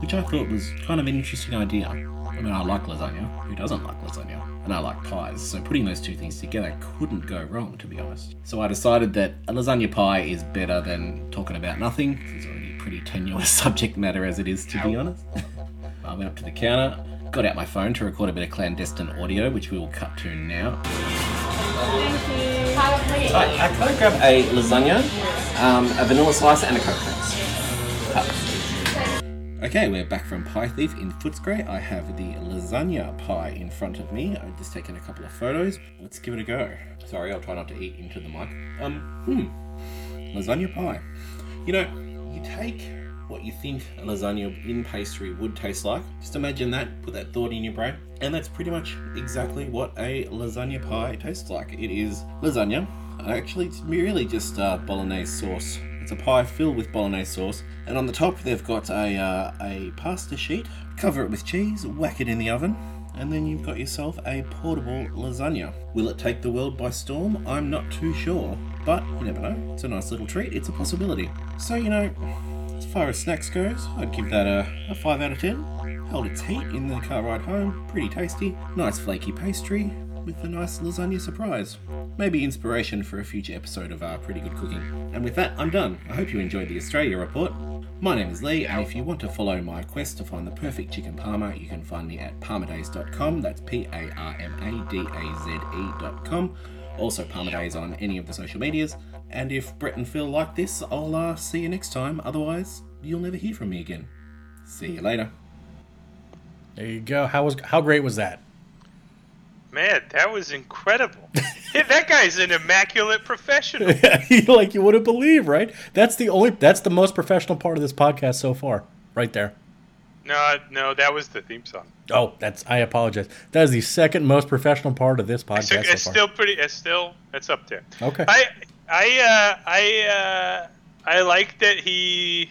which I thought was kind of an interesting idea. I mean, I like lasagna. Who doesn't like lasagna? And I like pies, so putting those two things together couldn't go wrong, to be honest. So I decided that a lasagna pie is better than talking about nothing. It's already a pretty tenuous *laughs* subject matter as it is, to be honest. *laughs* I went up to the counter, got out my phone to record a bit of clandestine audio, which we will cut to now. I, I kind of grab a lasagna, um, a vanilla slice, and a coke. Okay, we're back from Pie Thief in Footscray. I have the lasagna pie in front of me. I've just taken a couple of photos. Let's give it a go. Sorry, I'll try not to eat into the mic. Um, hmm. Lasagna pie. You know, you take what you think a lasagna in pastry would taste like. Just imagine that, put that thought in your brain, and that's pretty much exactly what a lasagna pie tastes like. It is lasagna. Actually, it's really just uh, bolognese sauce. It's a pie filled with bolognese sauce, and on the top they've got a uh, a pasta sheet. Cover it with cheese, whack it in the oven, and then you've got yourself a portable lasagna. Will it take the world by storm? I'm not too sure, but you never know. It's a nice little treat. It's a possibility. So you know, as far as snacks goes, I'd give that a, a 5 out of 10. Held its heat in the car ride home, pretty tasty. Nice flaky pastry with a nice lasagna surprise. Maybe inspiration for a future episode of our Pretty Good Cooking. And with that, I'm done. I hope you enjoyed the Australia report. My name is Lee, and if you want to follow my quest to find the perfect chicken parma, you can find me at parmadaze.com. That's P A R M A D A Z E.com. Also, Parmadaze on any of the social medias. And if Brett and Phil like this, I'll uh, see you next time. Otherwise, you'll never hear from me again. See you later. There you go. How was how great was that? Man, that was incredible. *laughs* That guy's an immaculate professional. *laughs* like you wouldn't believe, right? That's the only that's the most professional part of this podcast so far, right there. No, no, that was the theme song. Oh, that's I apologize. That is the second most professional part of this It's, podcast it's so far. still pretty. It's still. It's up there. Okay. I, I, uh, I, uh, I like that he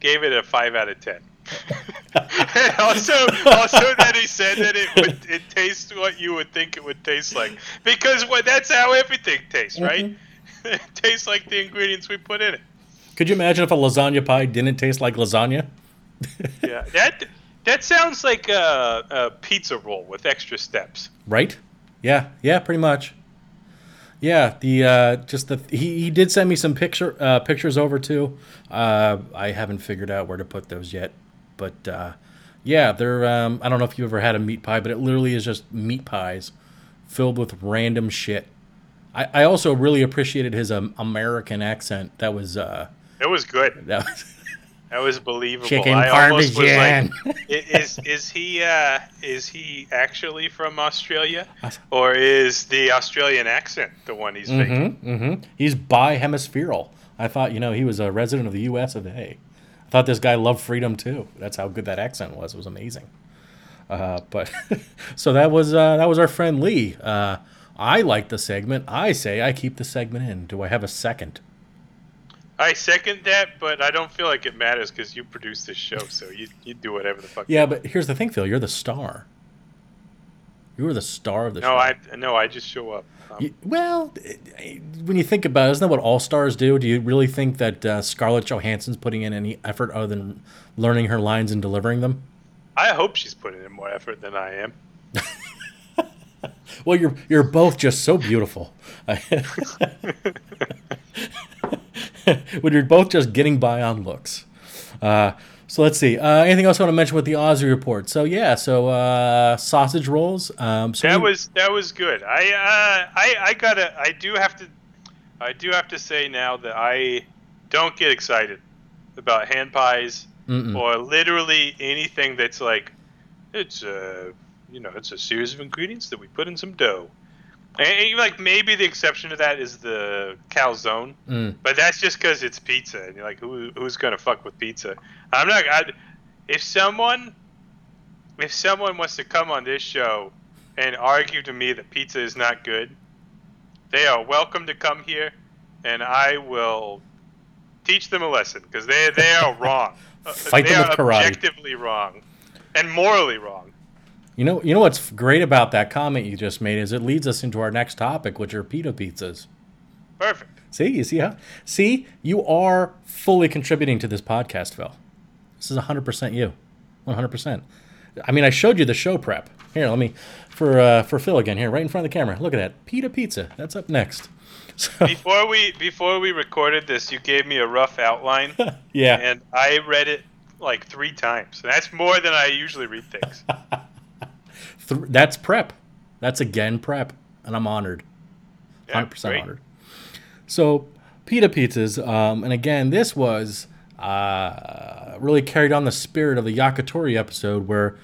gave it a five out of ten. and *laughs* also, also that he said that it would it tastes what you would think it would taste like because what that's how everything tastes, right? Mm-hmm. *laughs* it tastes like the ingredients we put in it. Could you imagine if a lasagna pie didn't taste like lasagna? Yeah, that that sounds like a, a pizza roll with extra steps. Right? Yeah, yeah, pretty much. Yeah, the uh, just the he, he did send me some picture uh, pictures over too. Uh, I haven't figured out where to put those yet, but uh, yeah, they're. Um, I don't know if you ever had a meat pie, but it literally is just meat pies filled with random shit. I, I also really appreciated his um, American accent. That was uh, It was good. that was That was believable. Chicken I almost was parmesan. like, is is he uh, is he actually from Australia, *laughs* or is the Australian accent the one he's faking? hmm Mm hmm. He's bi-hemispherical. I thought, you know, he was a resident of the U.S. of A. I thought this guy loved freedom too. That's how good that accent was. It was amazing. Uh, but *laughs* so that was uh, that was our friend Lee. Uh, I like the segment. I say I keep the segment in. Do I have a second? I second that, but I don't feel like it matters because you produce this show, so you you do whatever the fuck. Yeah, but here's the thing, Phil. You're the star. You are the star of the No, show. I no, I just show up. Um, You- well, when you think about it, isn't that what all stars do? Do you really think that uh, Scarlett Johansson's putting in any effort other than learning her lines and delivering them? I hope she's putting in more effort than I am. *laughs* Well, you're you're both just so beautiful. *laughs* *laughs* *laughs* when you're both just getting by on looks. Uh, so let's see. Uh, anything else I want to mention with the Aussie report? So yeah, so uh, sausage rolls. Um, so That we- was that was good. I uh, I I gotta I do have to I do have to say now that I don't get excited about hand pies Mm-mm. or literally anything that's like it's a you know it's a series of ingredients that we put in some dough. And, like maybe the exception to that is the calzone, mm. but that's just because it's pizza, and you're like, who who's gonna fuck with pizza? I'm not. I, if someone, if someone wants to come on this show and argue to me that pizza is not good, they are welcome to come here, and I will teach them a lesson because they they are *laughs* wrong. Fight they them are with karate. objectively wrong, and morally wrong. You know, you know what's great about that comment you just made is it leads us into our next topic, which are pita pizzas. Perfect. See, you see how? See, you are fully contributing to this podcast, Phil. This is 100% you, 100%. I mean, I showed you the show prep. Here, let me for uh, for Phil again. Here, right in front of the camera. Look at that, pita pizza. That's up next. *laughs* So, Before we before we recorded this, you gave me a rough outline, *laughs* yeah, and I read it like three times. That's more than I usually read things. *laughs* Th- that's prep. That's again prep, and I'm honored. Yeah, hundred percent great. honored. So pita pizzas, um, and again, this was uh, really carried on the spirit of the Yakitori episode, where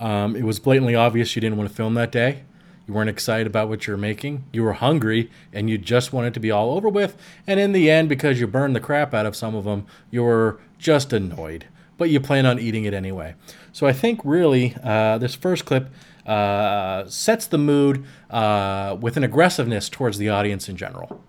um, it was blatantly obvious you didn't want to film that day. You weren't excited about what you were making. You were hungry, and you just wanted to be all over with. And in the end, because you burned the crap out of some of them, you were just annoyed. But you plan on eating it anyway. So I think really uh, this first clip uh, sets the mood uh, with an aggressiveness towards the audience in general.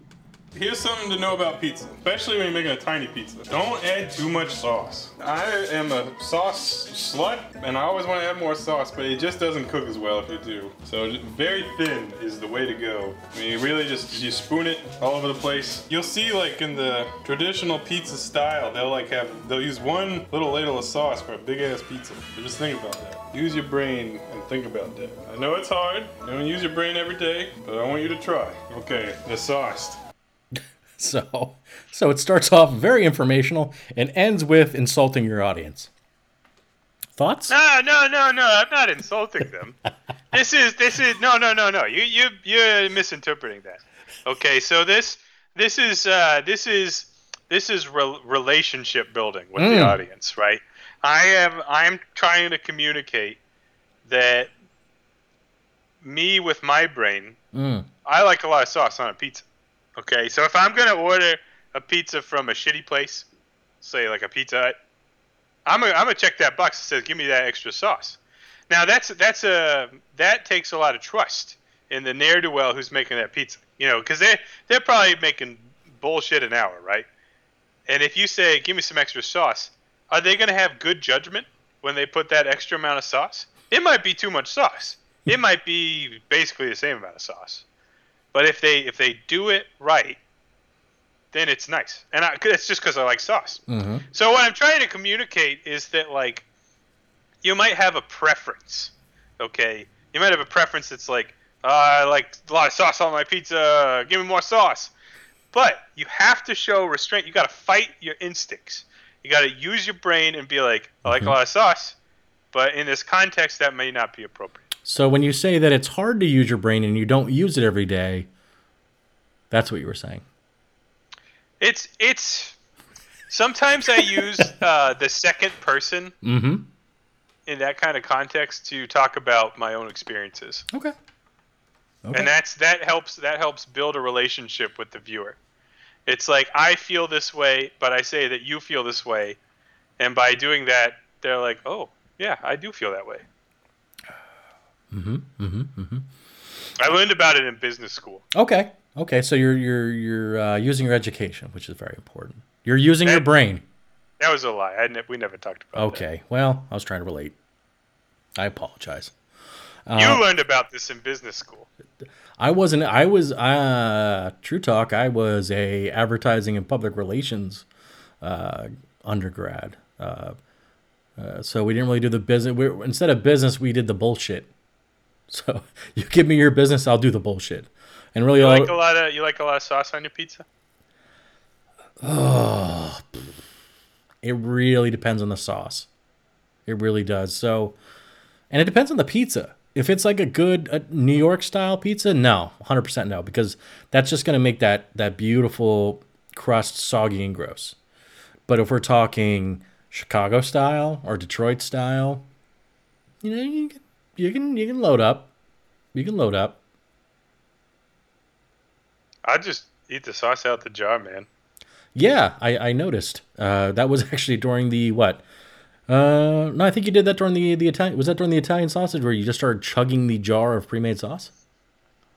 Here's something to know about pizza, especially when you're making a tiny pizza. Don't add too much sauce. I am a sauce slut, and I always want to add more sauce, but it just doesn't cook as well if you do. So very thin is the way to go. I mean, really just you spoon it all over the place. You'll see, like in the traditional pizza style, they'll like have they'll use one little ladle of sauce for a big ass pizza. Just think about that. Use your brain and think about that. I know it's hard. You don't use your brain every day, but I want you to try. Okay, the sauce. *laughs* So, so it starts off very informational and ends with insulting your audience. Thoughts? No, no, no, no. I'm not insulting them. *laughs* this is this is no, no, no, no. You you you're misinterpreting that. Okay, so this this is uh, this is this is re- relationship building with the Mm. audience, right? I am I am trying to communicate that me with my brain, Mm. I like a lot of sauce on a pizza. Okay, so if I'm gonna order a pizza from a shitty place, say like a Pizza Hut, I'm gonna I'm gonna check that box that says give me that extra sauce. Now that's that's a that takes a lot of trust in the ne'er do well who's making that pizza. You know, because they they're probably making bullshit an hour, right? And if you say give me some extra sauce, are they gonna have good judgment when they put that extra amount of sauce? It might be too much sauce. It might be basically the same amount of sauce. But if they if they do it right, then it's nice. And I, it's just because I like sauce. hmm So what I'm trying to communicate is that like you might have a preference. Okay, you might have a preference that's like uh, I like a lot of sauce on my pizza. Give me more sauce. But you have to show restraint. You got to fight your instincts. You got to use your brain and be like, I like a lot of sauce, but in this context, that may not be appropriate. So when you say that it's hard to use your brain and you don't use it every day, that's what you were saying. It's it's. Sometimes I use *laughs* uh, the second person Mm-hmm. in that kind of context to talk about my own experiences. Okay. Okay. and that's that helps that helps build a relationship with the viewer it's like i feel this way but i say that you feel this way and by doing that they're like oh yeah i do feel that way mm-hmm. Mm-hmm. Mm-hmm. i learned about it in business school Okay. Okay. So you're you're you're uh, using your education, which is very important. You're using your brain. that was a lie I ne- we never talked about it. Okay. Well, I was trying to relate. I apologize. that. you learned about this in business school I wasn't. I was. Uh, true talk. I was a advertising and public relations uh, undergrad. Uh, uh, so we didn't really do the business. We, instead of business, we did the bullshit. So *laughs* you give me your business, I'll do the bullshit. And really, you all, like a lot of you like a lot of sauce on your pizza Oh, *sighs* it really depends on the sauce. It really does. So, and it depends on the pizza. If it's like a good uh New York style pizza, no, 100% no, because that's just going to make that that beautiful crust soggy and gross. But if we're talking Chicago style or Detroit style, you know, you can you can you can load up. You can load up. I just eat the sauce out the jar, man. Yeah, I, I noticed. Uh, that was *laughs* actually during the what? Uh, no, I think you did that during the the Italian. Was that during the Italian sausage where you just started chugging the jar of pre-made sauce?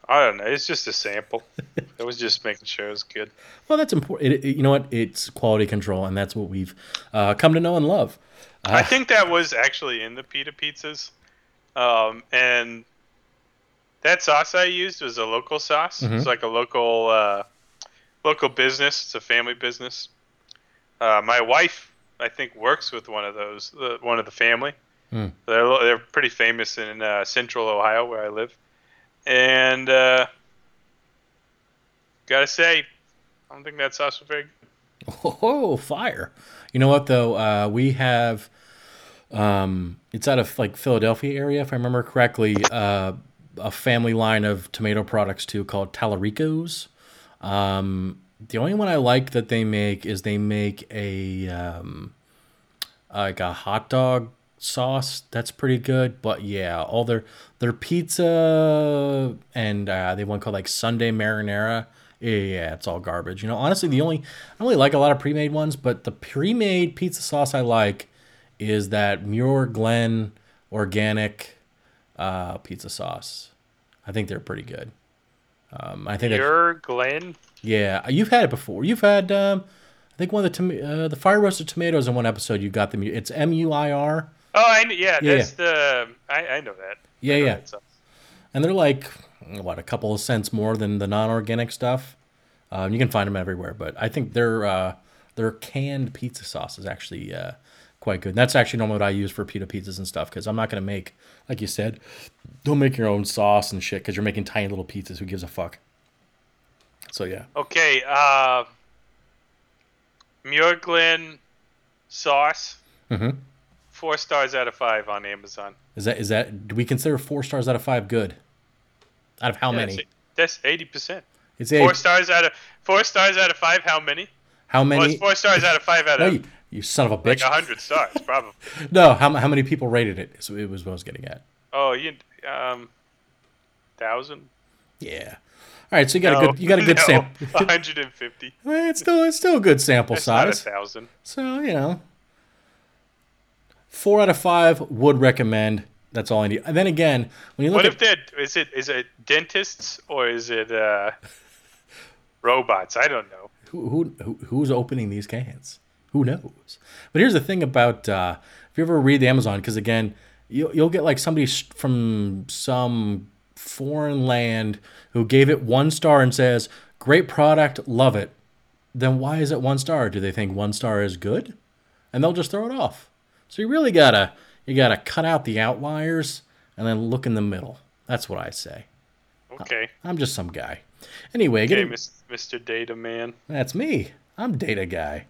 I don't know. It's just a sample. *laughs* I was just making sure it was good. Well, that's important. It, it- you know what? It's quality control, and that's what we've uh, come to know and love. I think that was actually in the pita pizzas, um, and that sauce I used was a local sauce. It's like a local uh, local business. It's a family business. Uh, my wife, I think, works with one of those, the, one of the family. Hmm. They're they're pretty famous in uh, Central Ohio, where I live, and uh, gotta say, I don't think that sauce was very good. *laughs* Oh, fire! You know what though? Uh, we have. Um, it's out of like Philadelphia area, if I remember correctly. Uh, a family line of tomato products too, called Talarico's. Um, the only one I like that they make is they make a um, like a hot dog sauce that's pretty good. But yeah, all their their pizza and uh, they one called like Sunday marinara. Yeah, it's all garbage. You know, honestly, the only I only like a lot of pre-made ones, but the pre-made pizza sauce I like is that Muir Glen organic uh, pizza sauce. I think they're pretty good. Um, I think Muir Glen. yeah, you've had it before. You've had, um, I think one of the tom- uh, the fire roasted tomatoes in one episode. You got them. It's M U I R, Oh, I yeah, Yeah, that's the I, I know that. Yeah, know yeah. that and they're like what a couple of cents more than the non-organic stuff. Um, you can find them everywhere, but I think their uh, their canned pizza sauce is actually uh, quite good. And that's actually normally what I use for pita pizzas and stuff because I'm not gonna make, like you said, don't make your own sauce and shit because you're making tiny little pizzas. Who gives a fuck? So yeah, Okay, uh, Muir Glen sauce. Mhm. Four stars out of five on Amazon. is that is that? Do we consider four stars out of five good? Out of how Yeah, many? That's, eighty percent. It's Four stars out of four stars out of five. How many? How Well, many? it's four stars out of five out No, of you, you son of a like bitch. a hundred stars, *laughs* probably. No, how, how many people rated it? So it was what I was getting at. Oh, you um, thousand. Yeah. All right, so you got a good you got a good *laughs* no, sample. One hundred and fifty. *laughs* It's still it's still a good sample That's not a size. thousand. So you know, four out of five would recommend. That's all I need. And then again, when you look What at if they're is it is it dentists or is it uh, robots? I don't know. who, who who- who's opening these cans? Who knows? But here's the thing about uh, if you ever read the Amazon, because again, you'll you'll get like somebody from some foreign land who gave it one star and says, "Great product, love it." Then why is it one star? Do they think one star is good? And they'll just throw it off. So you really gotta you gotta cut out the outliers and then look in the middle. That's what I say. Okay, I'm just some guy. Anyway, okay, getting, Mr. Data Man. that's me. I'm data guy.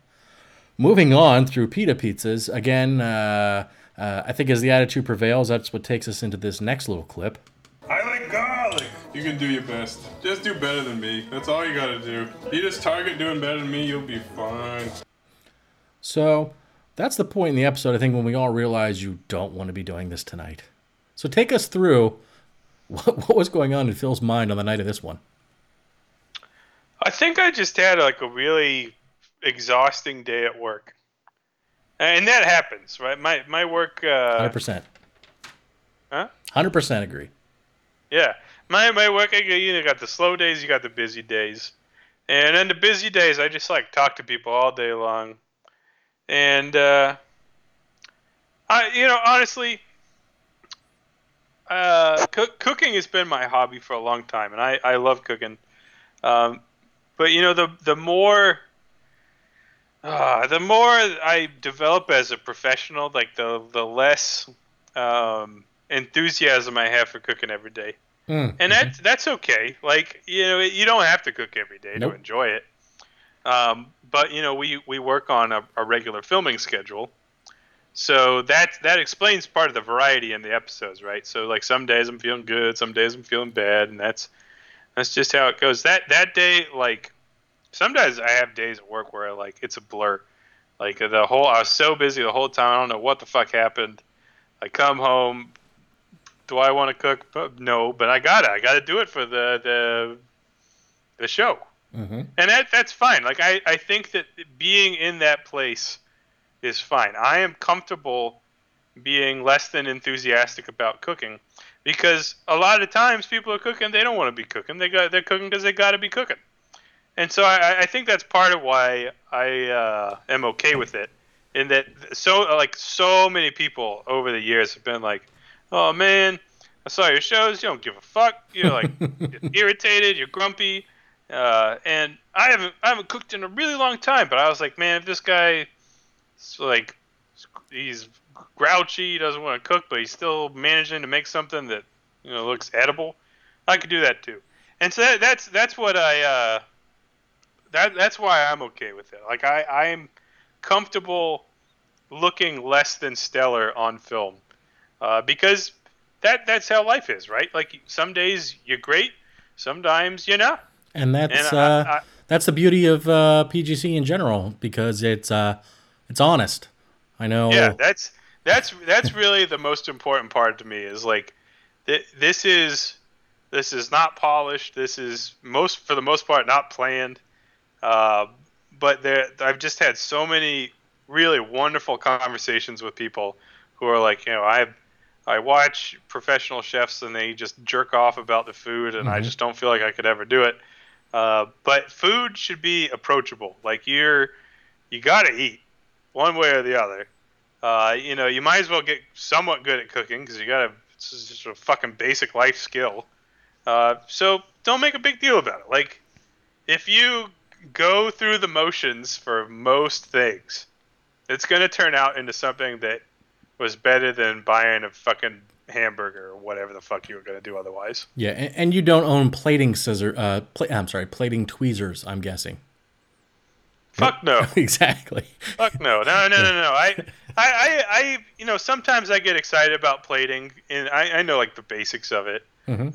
Moving on through pita pizzas again. Uh, uh, I think as the attitude prevails, that's what takes us into this next little clip. I like garlic. You can do your best. Just do better than me. That's all you gotta do. You just target doing better than me, you'll be fine. So that's the point in the episode. I think when we all realize you don't want to be doing this tonight. So take us through *laughs* what, what was going on in Phil's mind on the night of this one. I think I just had like a really exhausting day at work, and that happens, right? My my work. Uh, Hundred percent. Huh? Hundred percent agree. Yeah, my my work. You got the slow days, you got the busy days, and in the busy days, I just like talk to people all day long, and uh, I, you know, honestly, uh, cook, cooking has been my hobby for a long time, and I I love cooking, um, but you know the the more. Uh, the more I develop as a professional, like the the less um, enthusiasm I have for cooking every day Mm. and that's that's okay. Like you know, you don't have to cook every day Nope. to enjoy it. Um, but you know, we we work on a, a regular filming schedule, so that that explains part of the variety in the episodes, right? So like some days I'm feeling good, some days I'm feeling bad, and that's that's just how it goes. That that day, like sometimes I have days at work where like it's a blur. Like the whole, I was so busy the whole time. I don't know what the fuck happened. I come home, do I want to cook? No, but I gotta. I gotta do it for the the the show. Mm-hmm. and that that's fine. Like I I think that being in that place is fine. I am comfortable being less than enthusiastic about cooking because a lot of times people are cooking they don't want to be cooking they got they're cooking because they got to be cooking and so I, I think that's part of why I uh, am okay with it in that so like so many people over the years have been like oh man I saw your shows you don't give a fuck you're like *laughs* you're irritated you're grumpy uh, and I haven't I haven't cooked in a really long time but I was like man if this guy is like he's grouchy, he doesn't want to cook, but he's still managing to make something that you know looks edible. I could do that too. And so that, that's that's what I uh, that that's why I'm okay with it. Like I I'm comfortable looking less than stellar on film uh, because that that's how life is, right? Like some days you're great, sometimes you're not. And that's And I- uh, I- that's the beauty of uh, PGC in general because it's uh, it's honest. I know. Yeah, that's that's that's really the most important part to me is like th- this is this is not polished. This is most for the most part not planned. Uh, but there, I've just had so many really wonderful conversations with people who are like, you know, I I watch professional chefs and they just jerk off about the food, and I just don't feel like I could ever do it. Uh, but food should be approachable. Like you're, you got to eat one way or the other. Uh, you know, you might as well get somewhat good at cooking because you got to. It's just a fucking basic life skill. Uh, so don't make a big deal about it. Like, if you go through the motions for most things, it's gonna turn out into something that was better than buying a fucking hamburger or whatever the fuck you were gonna do otherwise. Yeah, and, and you don't own plating scissor. Uh, pla- I'm sorry, plating tweezers. I'm guessing. Fuck no. *laughs* exactly. Fuck no, no, no, no, no. I, *laughs* I, I, I, you know, sometimes I get excited about plating, and I, I know like the basics of it.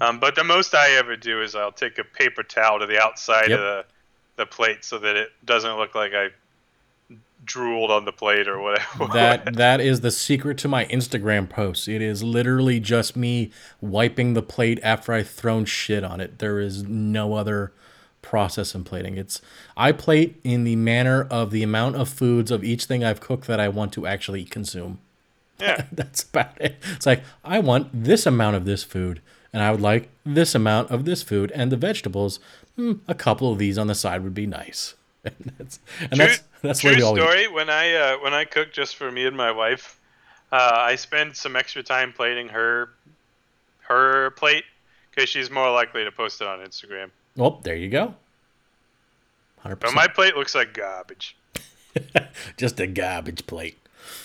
Um, but the most I ever do is I'll take a paper towel to the outside Yep. of the, the plate so that it doesn't look like I drooled on the plate or whatever. That *laughs* that is the secret to my Instagram posts. It is literally just me wiping the plate after I've thrown shit on it. There is no other process in plating. It's I plate in the manner of the amount of foods of each thing I've cooked that I want to actually consume. yeah. *laughs* That's about it. It's like I want this amount of this food, and I would like this amount of this food, and the vegetables. Hmm, a couple of these on the side would be nice. *laughs* And that's and True, that's that's true what we story. When I uh, when I cook just for me and my wife, uh, I spend some extra time plating her her plate because she's more likely to post it on Instagram. Well, there you go. Hundred But my plate looks like garbage. *laughs* just a garbage plate.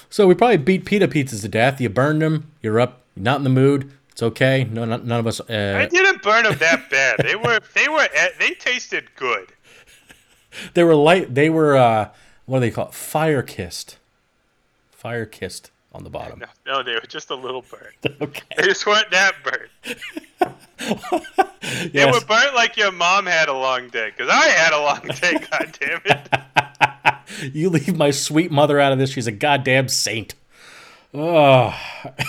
So we probably beat pita pizzas to death. You burned them. You're up. You're not in the mood. It's okay. No, none none of us. I Uh, didn't burn them that bad. They were they were they tasted good. *laughs* they were light. They were. Uh, what do they call it? Fire kissed. Fire kissed on the bottom. No, no, they were just a little burnt. *laughs* Okay. They just weren't that burnt. *laughs* They Yes. were burnt like your mom had a long day. Because I had a long day. God damn it. You leave my sweet mother out of this. She's a goddamn saint. Oh.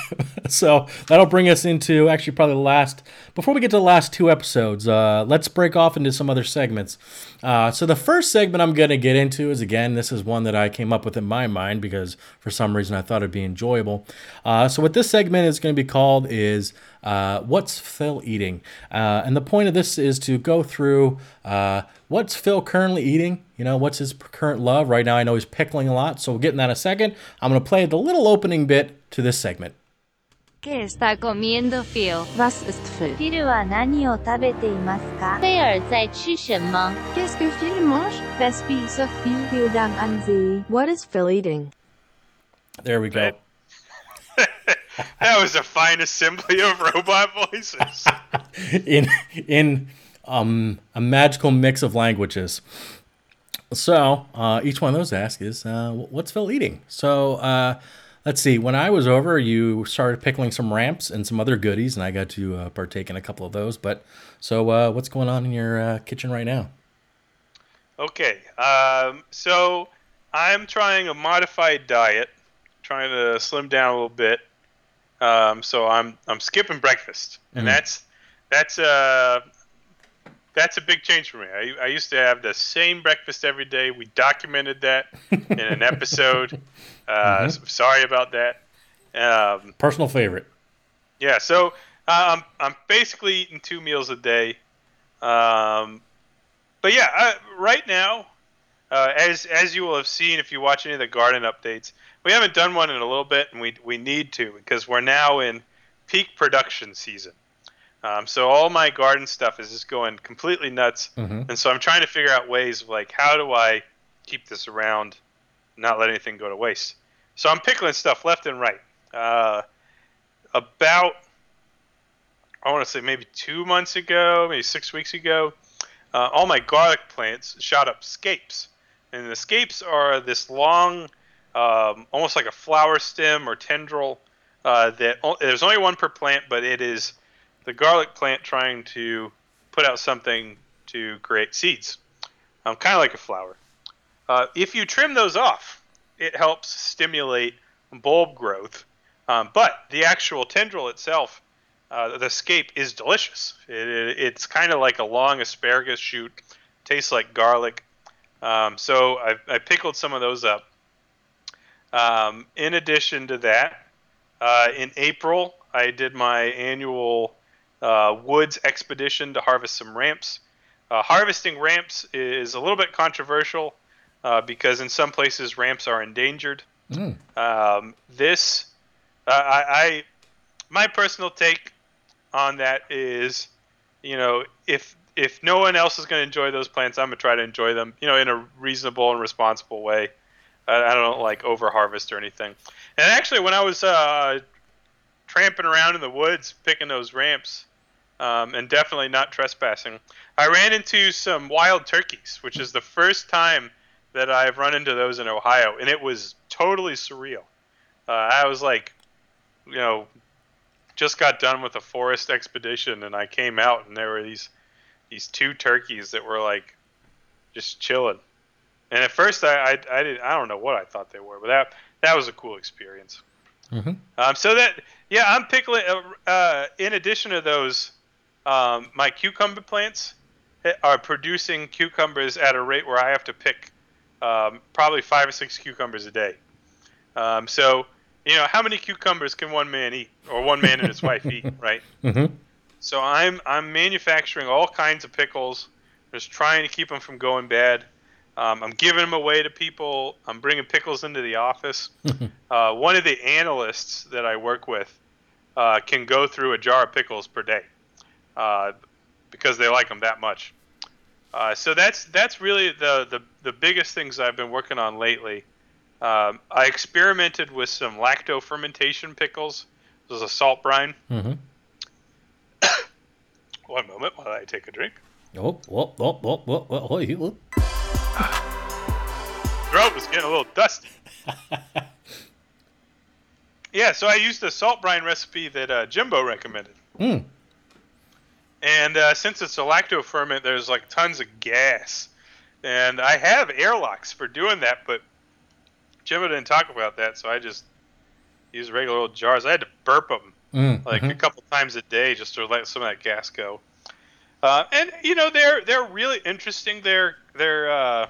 *laughs* so that'll bring us into actually probably the last. Before we get to the last two episodes, uh, let's break off into some other segments. Uh, so the first segment I'm going to get into is again, this is one that I came up with in my mind because for some reason I thought it'd be enjoyable. Uh, so what this segment is going to be called is uh, what's Phil eating? Uh, and the point of this is to go through uh, what's Phil currently eating. You know, what's his current love? Right now, I know he's pickling a lot, so we'll get in that in a second. I'm going to play the little opening bit to this segment. ¿Qué está comiendo Phil? Was ist Phil? フィルは何を食べていますか菲尔在吃什么？ Qu'est-ce que Phil mange? Was wie so viel Bildung an See. What is Phil eating? There we go. That *laughs* was a fine assembly of robot voices. *laughs* in in um, a magical mix of languages. So uh, each one of those ask is, uh, "What's Phil eating?" So uh, let's see. When I was over, you started pickling some ramps and some other goodies, and I got to uh, partake in a couple of those. But so, uh, what's going on in your uh, kitchen right now? Okay, um, so I'm trying a modified diet, trying to slim down a little bit. Um, so I'm I'm skipping breakfast, and that's that's uh that's a big change for me. I, I used to have the same breakfast every day. We documented that in an episode. *laughs* Uh, Mhm. s- Sorry about that. Um, Personal favorite. yeah, so uh, I'm I'm basically eating two meals a day. Um, but yeah, I, right now, uh, as as you will have seen if you watch any of the garden updates, we haven't done one in a little bit, and we we need to because we're now in peak production season. Um, so all my garden stuff is just going completely nuts, Mhm. and so I'm trying to figure out ways of like how do I keep this around, not let anything go to waste. So I'm pickling stuff left and right. Uh, about I want to say maybe two months ago, maybe six weeks ago, uh, all my garlic plants shot up scapes, and the scapes are this long, um, almost like a flower stem or tendril. Uh, that o- there's only one per plant, but it is the garlic plant trying to put out something to create seeds, um, kind of like a flower. Uh, if you trim those off, it helps stimulate bulb growth. Um, but the actual tendril itself, uh, the scape, is delicious. It, it, it's kind of like a long asparagus shoot, tastes like garlic. Um, so I, I pickled some of those up. Um, in addition to that, uh, in April, I did my annual uh, woods expedition to harvest some ramps. Uh, harvesting ramps is a little bit controversial uh, because in some places ramps are endangered. Mm. Um, this, I, I, my personal take on that is, you know, if if no one else is going to enjoy those plants, I'm gonna try to enjoy them, you know, in a reasonable and responsible way. I, I don't like over harvest or anything. And actually, when I was uh, tramping around in the woods picking those ramps, um, and definitely not trespassing, I ran into some wild turkeys, which is the first time that I've run into those in Ohio, and it was totally surreal. Uh, I was like, you know, just got done with a forest expedition, and I came out, and there were these these two turkeys that were like just chilling. And at first, I I, I didn't I don't know what I thought they were, but that that was a cool experience. Mhm. Um, so that yeah, I'm pickling. Uh, uh, in addition to those, um, my cucumber plants are producing cucumbers at a rate where I have to pick um, probably five or six cucumbers a day. Um, so you know, how many cucumbers can one man eat, or one man and his *laughs* wife eat, right? Mm-hmm. So I'm I'm manufacturing all kinds of pickles, just trying to keep them from going bad. Um, I'm giving them away to people. I'm bringing pickles into the office. uh, one of the analysts that I work with uh, can go through a jar of pickles per day uh, because they like them that much. Uh, so that's that's really the, the the biggest things I've been working on lately. Um, I experimented with some lacto fermentation pickles. This is a salt brine. Mm-hmm. *coughs* One moment while I take a drink. Oh, oh, oh, oh, oh, oh, oh, you- *sighs* throat was getting a little dusty. *laughs* yeah, so I used a salt brine recipe that uh, Jimbo recommended. Mm. And uh, since it's a lacto ferment, there's like tons of gas. And I have airlocks for doing that, but Jimbo didn't talk about that, so I just used regular old jars. I had to burp them Mm, like a mhm. couple times a day just to let some of that gas go. Uh, and you know they're they're really interesting. They're they're uh,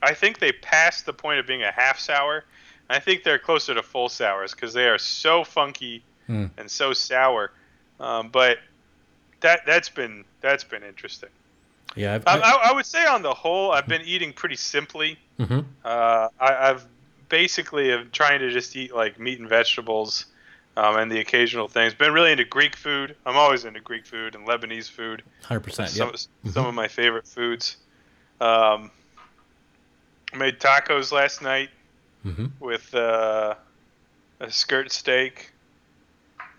I think they passed the point of being a half sour. I think they're closer to full sours because they are so funky Mm. and so sour. Um, but that that's been that's been interesting. Yeah, I've, I, I, I would say on the whole, I've been eating pretty simply. Mhm. Uh, I, I've basically am trying to just eat like meat and vegetables, um, and the occasional things. Been really into Greek food. I'm always into Greek food and Lebanese food. 100%, Some, yep. some of my favorite foods. Um, made tacos last night Mhm. with uh, a skirt steak.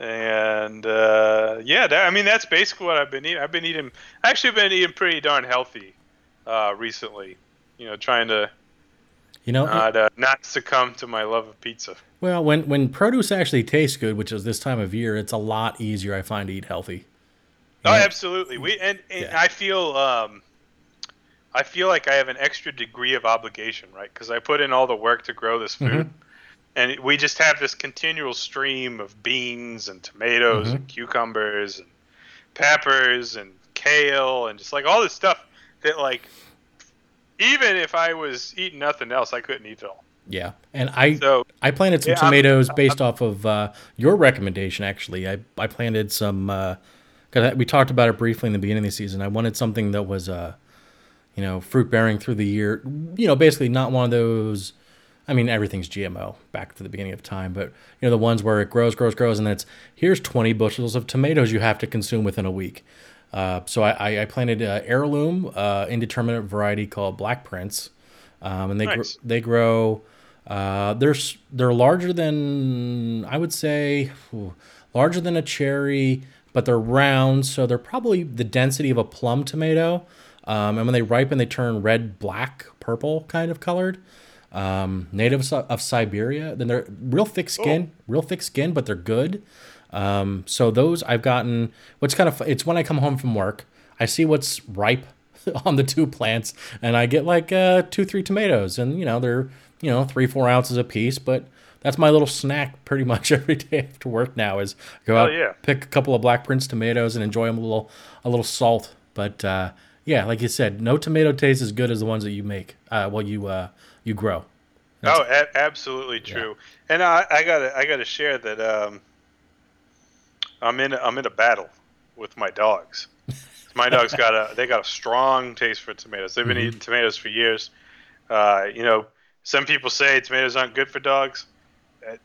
And uh, yeah, that, I mean that's basically what I've been eating. I've been eating. Actually, been eating pretty darn healthy uh, recently. You know, trying to You know, not uh, not succumb to my love of pizza. well, when when produce actually tastes good, which is this time of year, it's a lot easier, I find, to eat healthy. Oh, Yeah. absolutely. We and, and I feel um, I feel like I have an extra degree of obligation, right? Because I put in all the work to grow this food, Mhm. And we just have this continual stream of beans and tomatoes Mhm. and cucumbers and peppers and kale and just like all this stuff that like even if I was eating nothing else, I couldn't eat it all. Yeah, and I So I planted some Yeah, I'm- tomatoes based off of uh, your recommendation. Actually, I I planted some because we talked about it briefly in the beginning of the season. I wanted something that was uh, you know, fruit bearing through the year. You know, basically not one of those. I mean, everything's GMO back to the beginning of time, but you know the ones where it grows, grows, grows, and then it's here's 20 bushels of tomatoes you have to consume within a week. Uh, so I, I, planted uh, heirloom uh, indeterminate variety called Black Prince, um, and they gr- they grow. Uh, they're they're larger than I would say, ooh, larger than a cherry, but they're round, so they're probably the density of a plum tomato. Um, and when they ripen, they turn red, black, purple kind of colored. Um, native of, of Siberia. Then they're real thick skin, real thick skin, but they're good. Um, so those I've gotten. What's kind of it's when I come home from work, I see what's ripe *laughs* on the two plants, and I get like uh, two, three tomatoes, and you know they're you know three, four ounces a piece, but that's my little snack *laughs* pretty much every day after work now is go out, yeah. pick a couple of Black Prince tomatoes, and enjoy them a little a little salt. But uh, yeah, like you said, no tomato tastes as good as the ones that you make. Uh, well, you uh, you grow. Oh, a- absolutely true. And I, I gotta, I gotta share that um, I'm in, a, I'm in a battle with my dogs. *laughs* my dogs got a, they got a strong taste for tomatoes. They've been Mhm. eating tomatoes for years. Uh, you know, some people say tomatoes aren't good for dogs. That,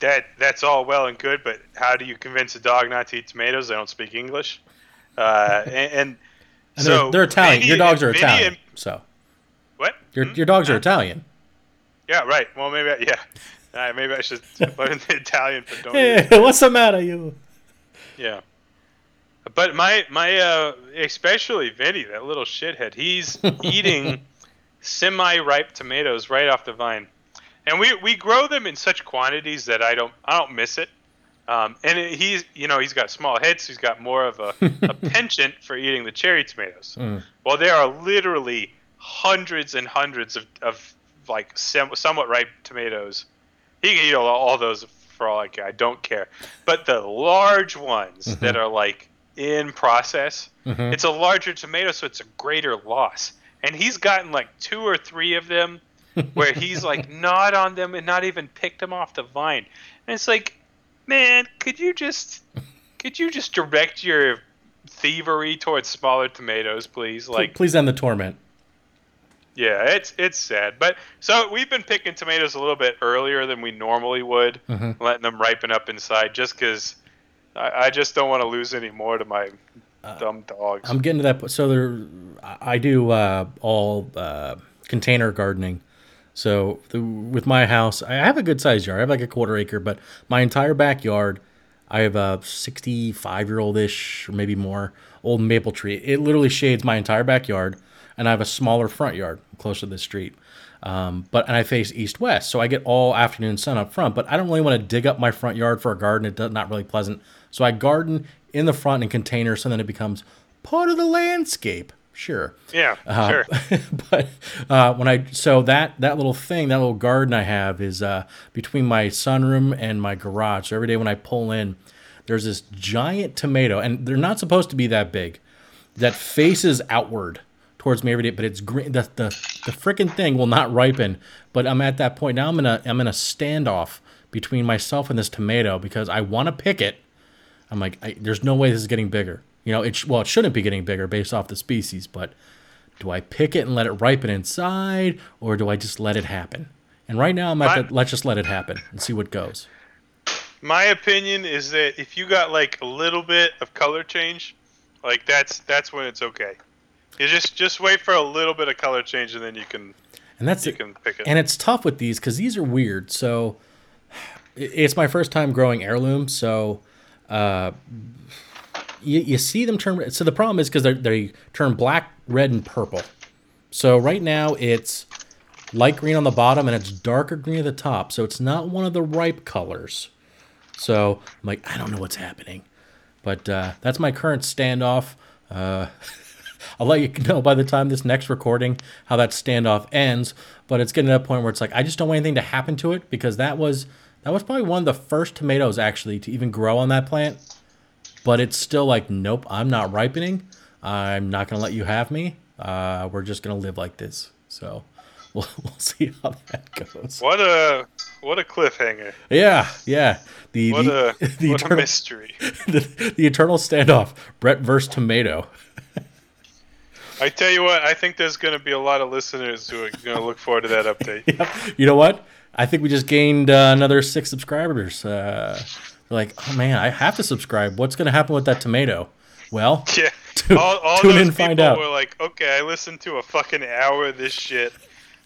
that, that's all well and good, but how do you convince a dog not to eat tomatoes? They don't speak English. Uh, *laughs* and, and, And so they're, they're Italian. Vinny- your dogs are Vinny Italian, and- so what? your your dogs are Italian. Yeah, right. Well, maybe, I, yeah. All right, maybe I should *laughs* learn the Italian for don't. Hey, *laughs* what's the matter, you? Yeah. But my my uh especially Vinny, that little shithead, he's *laughs* eating semi-ripe tomatoes right off the vine. And we we grow them in such quantities that I don't I don't miss it. Um, and it, he's you know he's got small heads, he's got more of a, a penchant for eating the cherry tomatoes. Mm. Well, there are literally hundreds and hundreds of, of like sem- somewhat ripe tomatoes. He can eat all, all those for all I care. I don't care. But the large ones Mhm. that are like in process, Mhm. it's a larger tomato, so it's a greater loss. And he's gotten like two or three of them *laughs* where he's like gnawed on them and not even picked them off the vine. And it's like, man, could you just could you just direct your thievery towards smaller tomatoes, please? Like Please end the torment. Yeah, it's it's sad. But so we've been picking tomatoes a little bit earlier than we normally would, Mhm. letting them ripen up inside, just because I, I just don't want to lose any more to my dumb dogs. I'm getting to that. So there, I I do uh, all uh, container gardening. So the, with my house, I have a good sized yard. I have like a quarter acre, but my entire backyard, I have a 65 year old ish or maybe more old maple tree. It literally shades my entire backyard, and I have a smaller front yard close to the street. Um, but and I face east west, so I get all afternoon sun up front. But I don't really want to dig up my front yard for a garden. It's not really pleasant. So I garden in the front in containers, so then it becomes part of the landscape. Sure. yeah, Uh, sure. *laughs* but uh, when I so that that little thing, that little garden I have is uh, between my sunroom and my garage. So every day when I pull in, there's this giant tomato, and they're not supposed to be that big, that faces outward towards me every day. But it's green. The the the freaking thing will not ripen. But I'm at that point now. I'm in a I'm in a standoff between myself and this tomato because I want to pick it. I'm like, I, there's no way this is getting bigger. You know, it well, it shouldn't be getting bigger based off the species, but do I pick it and let it ripen inside, or do I just let it happen? And right now, I'm at the let's just let it happen and see what goes. My opinion is that if you got like a little bit of color change, like that's that's when it's okay. You just just wait for a little bit of color change, and then you can And that's you it. can pick it. And it's tough with these because these are weird. So it's my first time growing heirloom, So uh, you, you see them turn. So the problem is because they turn black, red, and purple. So right now it's light green on the bottom and it's darker green at the top. So it's not one of the ripe colors. So I'm like, I don't know what's happening. But uh, that's my current standoff. Uh, *laughs* I'll let you *laughs* know by the time this next recording how that standoff ends. But it's getting to a point where it's like I just don't want anything to happen to it because that was that was probably one of the first tomatoes actually to even grow on that plant. But it's still like, nope, I'm not ripening I'm not going to let you have me. Uh, we're just going to live like this. So *laughs* we'll, we'll see how that goes. What a what a cliffhanger. Yeah, yeah. The What the, a *laughs* the, what a eternal, mystery. the, the eternal standoff. Brett versus Tomato. I tell you what, I think there's going to be a lot of listeners who are going to look forward to that update. *laughs* You know what? I think we just gained uh, another six subscribers. Uh, like, oh man, I have to subscribe. What's going to happen with that tomato? Well, *laughs* Yeah. *laughs* tu- all all tune those in, find out. We're like, okay, I listened to a fucking hour of this shit,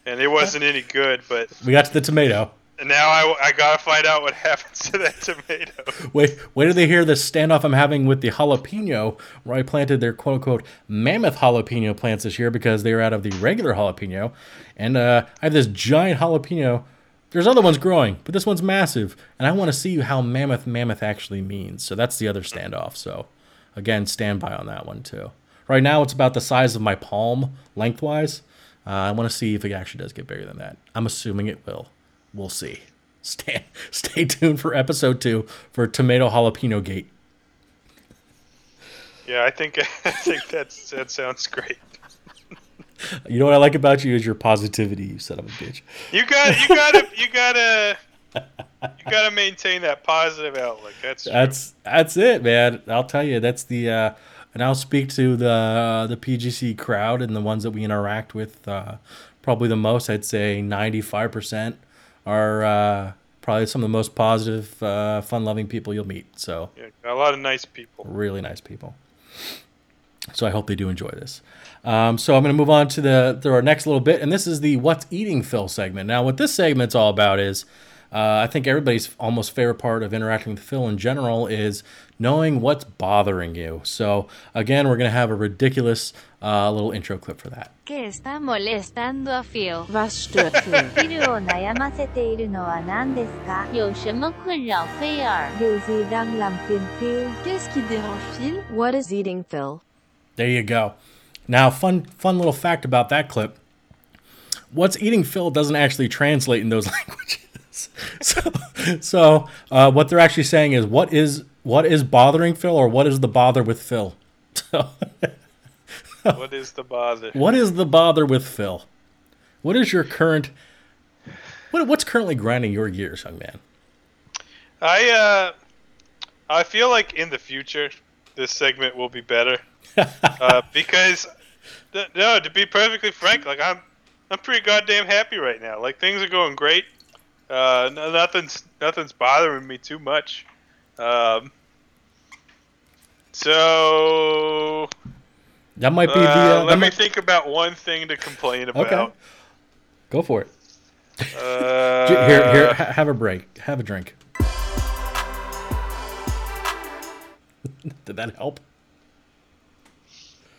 and it wasn't any good, but We got to the tomato. Now I, I gotta find out what *laughs* happens to that tomato. Wait, wait till they hear the standoff I'm having with the jalapeno, where I planted their quote unquote mammoth jalapeno plants this year because they were out of the regular jalapeno. And uh, I have this giant jalapeno. There's other ones growing, but this one's massive. And I want to see how mammoth mammoth actually means. So that's the other standoff. So again, stand by on that one too. Right now, it's about the size of my palm lengthwise. Uh, I want to see if it actually does get bigger than that. I'm assuming it will. We'll see. Stay, *laughs* stay tuned for episode two for Tomato Jalapeno Gate. Yeah, I think *laughs* I think that's that sounds great. You know what I like about you is your positivity, you son of a bitch. You got you gotta you gotta you gotta maintain that positive outlook. That's true. That's that's it, man. I'll tell you, that's the uh, and I'll speak to the the PGC crowd and the ones that we interact with. Uh, probably the most, I'd say, ninety five percent are uh, probably some of the most positive, uh, fun loving people you'll meet. So yeah, a lot of nice people. really nice people. So I hope they do enjoy this. Um, so I'm going to move on to the to our next little bit, and this is the "What's Eating Phil" segment. Now, what this segment's all about is, uh, I think everybody's almost favorite part of interacting with Phil in general is knowing what's bothering you. So again, we're going to have a ridiculous uh, little intro clip for that. ¿Qué está molestando a *laughs* Phil? Was stört Phil? フィルを悩ませているのは何ですか有什么困扰菲尔？ Điều gì đang làm phiền Phil? Qu'est-ce qui dérange Phil? What is eating Phil? There you go. Now, fun fun little fact about that clip. What's eating Phil doesn't actually translate in those *laughs* languages. *laughs* So, so uh, what they're actually saying is what is what is bothering Phil, or what is the bother with Phil? So, *laughs* What is the bother? what is the bother with Phil? What is your current? What, what's currently grinding your gears, young man? I uh, I feel like in the future this segment will be better *laughs* uh, because th- no, to be perfectly frank, like I'm I'm pretty goddamn happy right now. Like things are going great. Uh, no, nothing's nothing's bothering me too much. Um, so That might be the. uh, Uh, let me might- think about one thing to complain about. okay. Go for it. Uh, Here, here, ha- have a break. Have a drink. *laughs* Did that help?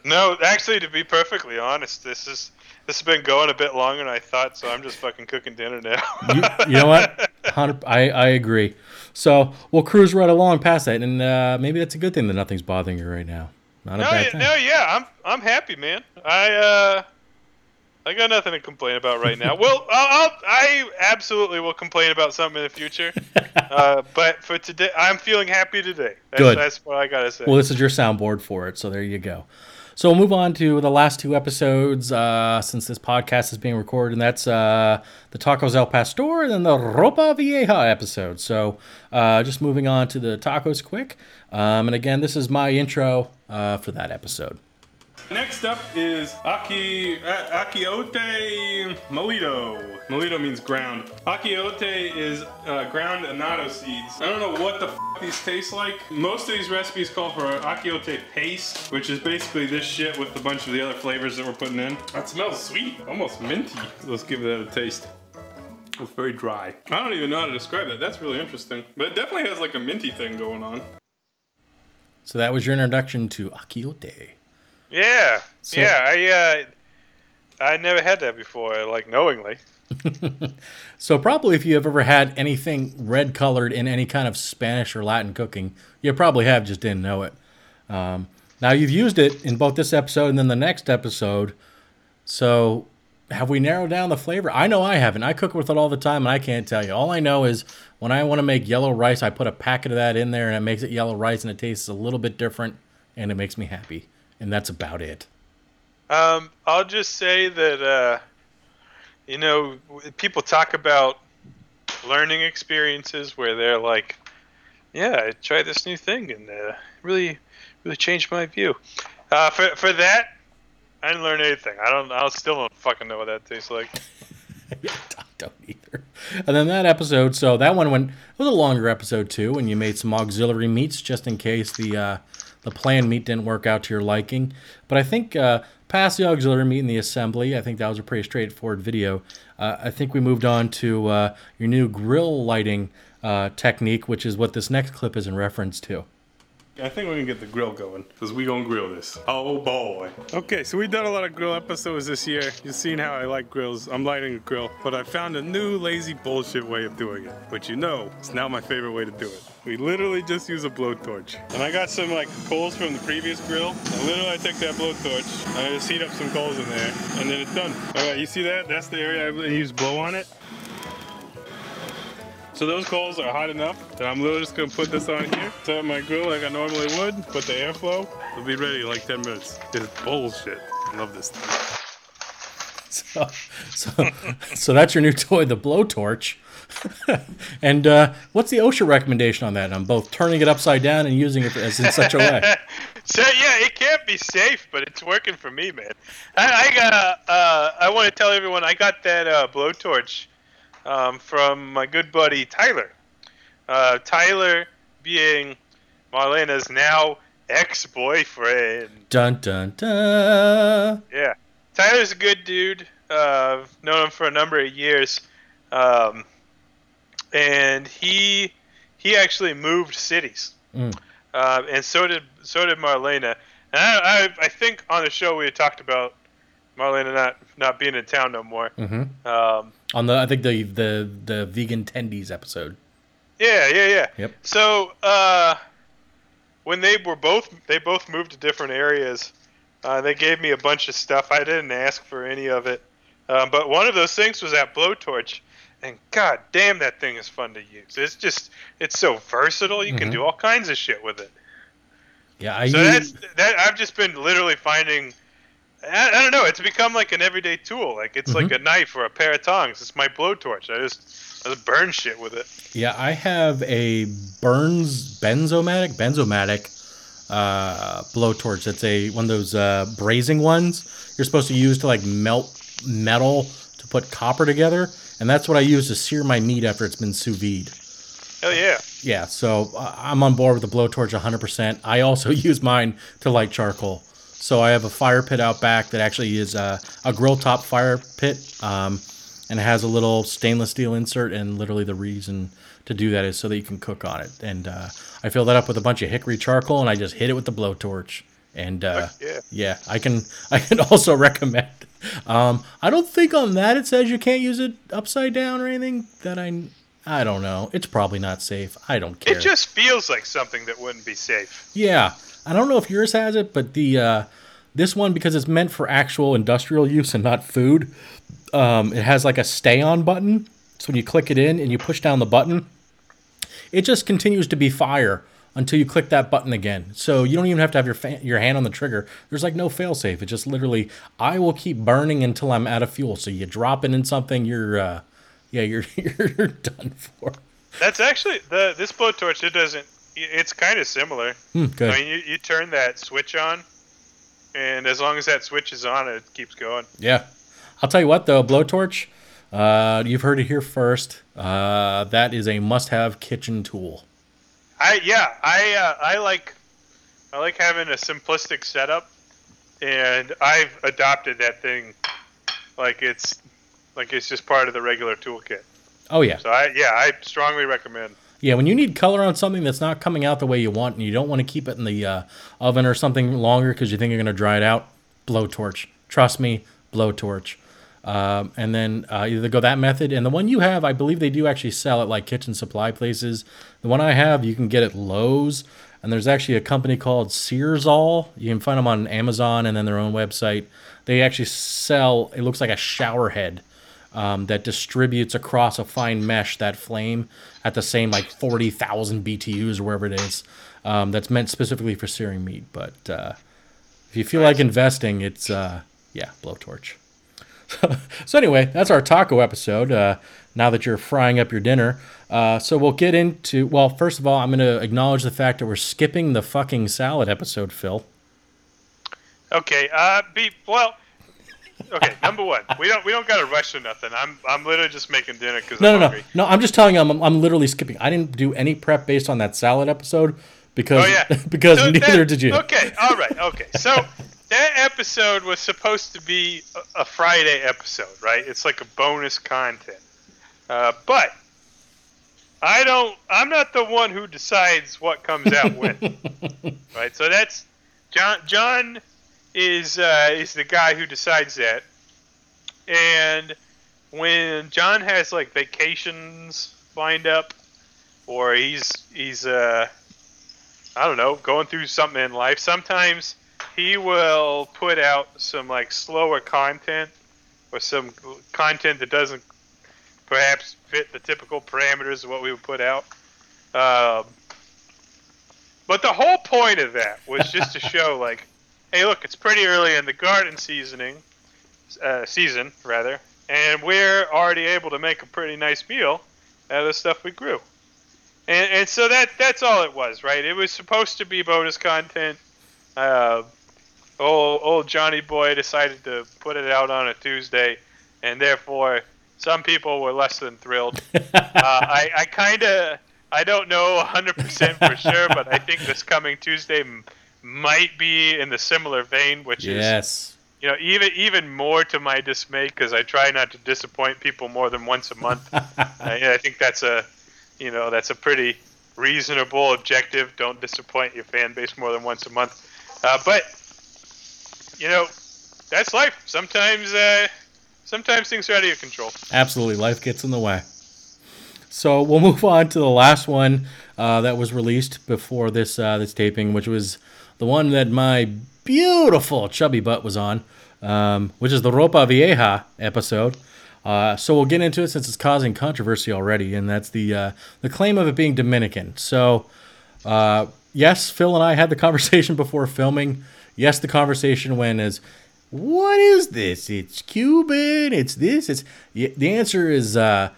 No, actually, to be perfectly honest, this is this has been going a bit longer than I thought, so I'm just fucking cooking dinner now. you, you know what? I, I agree. So we'll cruise right along past that, and uh, maybe that's a good thing that nothing's bothering you right now. Not a no, bad yeah, thing. no, yeah, I'm I'm happy, man. I uh, I got nothing to complain about right now. well, *laughs* I'll, I'll I absolutely will complain about something in the future, *laughs* uh, but for today, I'm feeling happy today. That's, Good. That's what I gotta say. Well, this is your soundboard for it, so there you go. So we'll move on to the last two episodes uh, since this podcast is being recorded, and that's uh, the Tacos El Pastor and then the Ropa Vieja episode. So uh, just moving on to the tacos quick. Um, and again, this is my intro uh, for that episode. Next up is Aki uh, Akiote Molito. Molito means ground. Akiote is uh, ground annatto seeds. I don't know what the f- these taste like. Most of these recipes call for Akiote paste, which is basically this shit with a bunch of the other flavors that we're putting in. That smells sweet, almost minty. Let's give that a taste. It's very dry. I don't even know how to describe that. That's really interesting. But it definitely has like a minty thing going on. So that was your introduction to Akiote. Yeah, So- yeah, I uh, I never had that before, like knowingly. *laughs* So probably if you have ever had anything red colored in any kind of Spanish or Latin cooking, you probably have just didn't know it. Um, now you've used it in both this episode and then the next episode. So have we narrowed down the flavor? I know I haven't. I cook with it all the time and I can't tell you. All I know is when I want to make yellow rice, I put a packet of that in there and it makes it yellow rice and it tastes a little bit different and it makes me happy. And that's about it. Um, I'll just say that uh, you know people talk about learning experiences where they're like, "Yeah, I tried this new thing and uh, really, really changed my view." Uh, for for that, I didn't learn anything. I don't. I still don't fucking know what that tastes like. *laughs* *laughs* I don't either. And then that episode, so that one went it was a longer episode too, and you made some auxiliary meats just in case the uh, the planned meat didn't work out to your liking. But I think uh, past the auxiliary meat and the assembly, I think that was a pretty straightforward video. Uh, I think we moved on to uh, your new grill lighting uh, technique, which is what this next clip is in reference to. I think we're gonna get the grill going because we gonna grill this. Oh boy. Okay, so we've done a lot of grill episodes this year. You've seen how I like grills. I'm lighting a grill, but I found a new lazy bullshit way of doing it. But you know, it's not my favorite way to do it. We literally just use a blowtorch. And I got some like coals from the previous grill. And literally I take that blowtorch and I just heat up some coals in there and then it's done. All right, you see that? That's the area I use blow on it. So those coals are hot enough that I'm literally just gonna put this on here, set up my grill like I normally would, put the airflow, it'll be ready in like 10 minutes. It's bullshit. I love this thing. So, so, so that's your new toy, the blowtorch. *laughs* and uh, what's the OSHA recommendation on that? I'm both turning it upside down and using it as in such a way. *laughs* So yeah, it can't be safe, but it's working for me, man. I, I got. Uh, I want to tell everyone I got that uh, blowtorch um, from my good buddy Tyler. Uh, Tyler being Marlena's now ex-boyfriend. Dun dun dun. Yeah, Tyler's a good dude. Uh, I've known him for a number of years, um, and he he actually moved cities, Mm. uh, and so did so did Marlena. And I, I I think on the show we had talked about Marlena not not being in town no more. hmm Um, On the, I think the the the vegan tendies episode. Yeah, yeah, yeah. Yep. So uh, when they were both they both moved to different areas, uh, they gave me a bunch of stuff. I didn't ask for any of it, um, but one of those things was that blowtorch, and god damn, that thing is fun to use. It's just it's so versatile. You can Mhm. do all kinds of shit with it. Yeah, I So use, that's that. I've just been literally finding. I, I don't know. It's become like an everyday tool. Like it's like a knife or a pair of tongs. It's my blowtorch. I just I just burn shit with it. yeah, I have a Burns Bernzomatic Bernzomatic uh, blowtorch. It's a one of those uh, brazing ones you're supposed to use to like melt metal to put copper together, and that's what I use to sear my meat after it's been sous vide. Hell yeah. Yeah, so uh, I'm on board with the blowtorch 100%. I also *laughs* use mine to light charcoal. So I have a fire pit out back that actually is uh, a grill top fire pit, um, and it has a little stainless steel insert. And literally, the reason to do that is so that you can cook on it. And uh, I fill that up with a bunch of hickory charcoal, and I just hit it with the blowtorch. And uh, yeah. yeah, I can *laughs* I can also recommend. Um, I don't think on that it says you can't use it upside down or anything. That I I don't know. It's probably not safe. I don't care. It just feels like something that wouldn't be safe. Yeah, I don't know if yours has it, but the uh, this one because it's meant for actual industrial use and not food. Um, it has like a stay on button, so when you click it in and you push down the button, it just continues to be fire until you click that button again. So you don't even have to have your fa- your hand on the trigger. There's like no fail safe. It just literally I will keep burning until I'm out of fuel. So you drop it in something, you're uh, yeah, you're *laughs* you're done for. That's actually the this blowtorch. It doesn't. It's kind of similar. Hmm, good. I mean, you, you turn that switch on, and as long as that switch is on, it keeps going. Yeah. I'll tell you what, though, blowtorch, uh, you've heard it here first. Uh, that is a must have kitchen tool. I yeah. I uh, I like I like having a simplistic setup, and I've adopted that thing like it's like it's just part of the regular toolkit. Oh, yeah. So I yeah, I strongly recommend. Yeah, when you need color on something that's not coming out the way you want and you don't want to keep it in the uh, oven or something longer because you think you're going to dry it out, blowtorch. Trust me, blowtorch. Um, and then uh, either go that method. And the one you have, I believe they do actually sell at like kitchen supply places. The one I have, you can get at Lowe's. And there's actually a company called Searzall. You can find them on Amazon and then their own website. They actually sell, it looks like a shower head um, that distributes across a fine mesh that flame at the same like 40,000 BTUs or wherever it is. Um, that's meant specifically for searing meat. But uh, If you feel like investing, it's uh, yeah, blowtorch. *laughs* so anyway, that's our taco episode. Uh, now that you're frying up your dinner, uh, so we'll get into. Well, first of all, I'm going to acknowledge the fact that we're skipping the fucking salad episode, Phil. Okay. Uh, be well. Okay. Number one, we don't we don't got to rush or nothing. I'm I'm literally just making dinner because No, I'm no, no, no. I'm just telling you, I'm, I'm literally skipping. I didn't do any prep based on that salad episode because Oh yeah. *laughs* because So neither that- did you. Okay. All right. Okay. So that episode was supposed to be a, a Friday episode, right? It's like a bonus content. Uh, but I don't. I'm not the one who decides what comes out when. *laughs* right. So that's John. John is uh, is the guy who decides that. And when John has like vacations lined up, or he's he's uh I don't know, going through something in life, sometimes he will put out some like slower content or some content that doesn't perhaps fit the typical parameters of what we would put out. Um, but the whole point of that was just to *laughs* show, like, hey, look, it's pretty early in the garden seasoning uh, season, rather, and we're already able to make a pretty nice meal out of the stuff we grew. And, and so that that's all it was, right? It was supposed to be bonus content. Uh, old old Johnny Boy decided to put it out on a Tuesday, and therefore some people were less than thrilled. *laughs* uh, I, I kind of I don't know 100% for sure, but I think this coming Tuesday might be in the similar vein, which is Yes. you know even even more to my dismay because I try not to disappoint people more than once a month. *laughs* I, I think that's a you know that's a pretty reasonable objective. Don't disappoint your fan base more than once a month. Uh, but you know that's life. Sometimes uh, sometimes things are out of your control. Absolutely, life gets in the way. So we'll move on to the last one uh, that was released before this uh, this taping, which was the one that my beautiful chubby butt was on, um, which is the Ropa Vieja episode. Uh, so we'll get into it since it's causing controversy already, and that's the uh, the claim of it being Dominican. So uh, yes, Phil and I had the *laughs* conversation before filming. Yes, the conversation went as, "What is this? It's Cuban. It's this. It's." The answer is uh,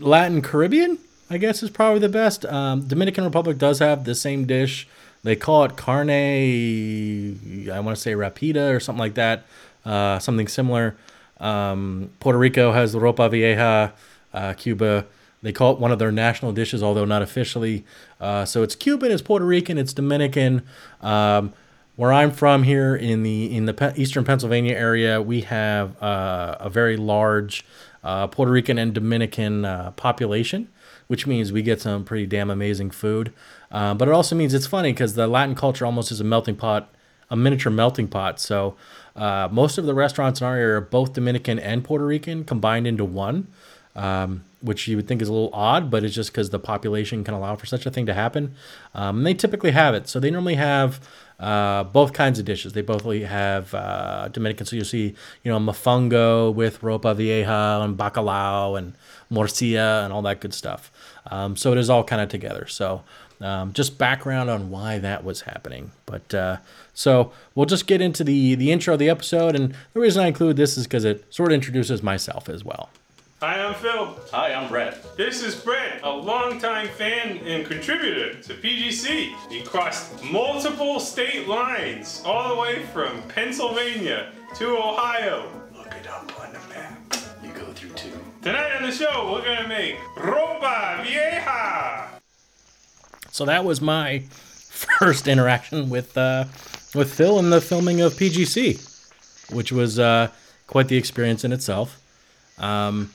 Latin Caribbean. I guess is probably the best. Um, Dominican Republic does have the same dish. They call it carne. I want to say rapida or something like that. Uh, something similar. Um, Puerto Rico has the ropa vieja. Uh, Cuba, they call it one of their national dishes, although not officially. Uh, so it's Cuban, it's Puerto Rican, it's Dominican. Um, where I'm from here in the in the Pe- eastern Pennsylvania area, we have uh, a very large uh, Puerto Rican and Dominican uh, population, which means we get some pretty damn amazing food. Uh, but it also means it's funny because the Latin culture almost is a melting pot, a miniature melting pot. So uh, most of the restaurants in our area are both Dominican and Puerto Rican combined into one um, which you would think is a little odd, but it's just because the population can allow for such a thing to happen. Um, they typically have it. So they normally have uh, both kinds of dishes. They both have uh, Dominican. So you'll see, you know, mofongo with ropa vieja and bacalao and morcilla and all that good stuff. Um, so it is all kind of together. So um, just background on why that was happening. But uh, so we'll just get into the the intro of the episode. And the reason I include this is because it sort of introduces myself as well. Hi, I'm Phil. Hi, I'm Brett. This is Brett, a longtime fan and contributor to PGC. He crossed multiple state lines, all the way from Pennsylvania to Ohio. Look it up on the map. You go through two. Tonight on the show, we're gonna make ropa vieja. So that was my first interaction with uh, with Phil in the filming of PGC, which was uh, quite the experience in itself. Um,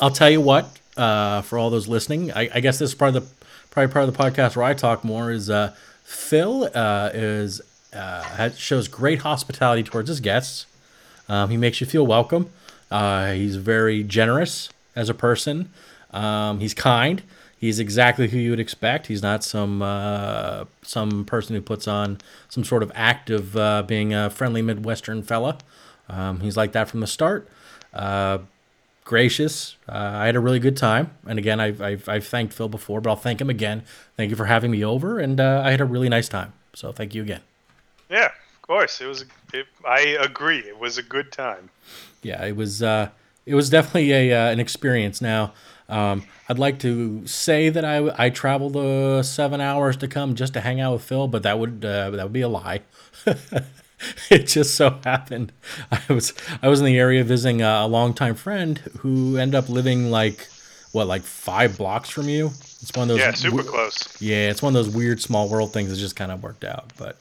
I'll tell you what, uh, for all those listening, I, I guess this is part of the probably part of the podcast where I talk more. Is uh, Phil uh, is uh, has, shows great hospitality towards his guests. Um, he makes you feel welcome. Uh, he's very generous as a person. Um, he's kind. He's exactly who you would expect. He's not some uh, some person who puts on some sort of act of uh, being a friendly Midwestern fella. Um, he's like that from the start. Uh, gracious. Uh, I had a really good time. And again, I've, I've, I've thanked Phil before, but I'll thank him again. Thank you for having me over. And uh, I had a really nice time. So thank you again. Yeah, of course. It was. It, I agree. It was a good time. yeah, it was uh, it was definitely a uh, an experience. Now, um, I'd like to say that I I traveled uh, seven hours to come just to hang out with Phil, but that would uh, that would be a lie. *laughs* it just so happened I was I was in the area visiting a, a longtime friend who ended up living like what like five blocks from you. It's one of those Yeah, super we- close. yeah, it's one of those weird small world things that just kind of worked out. But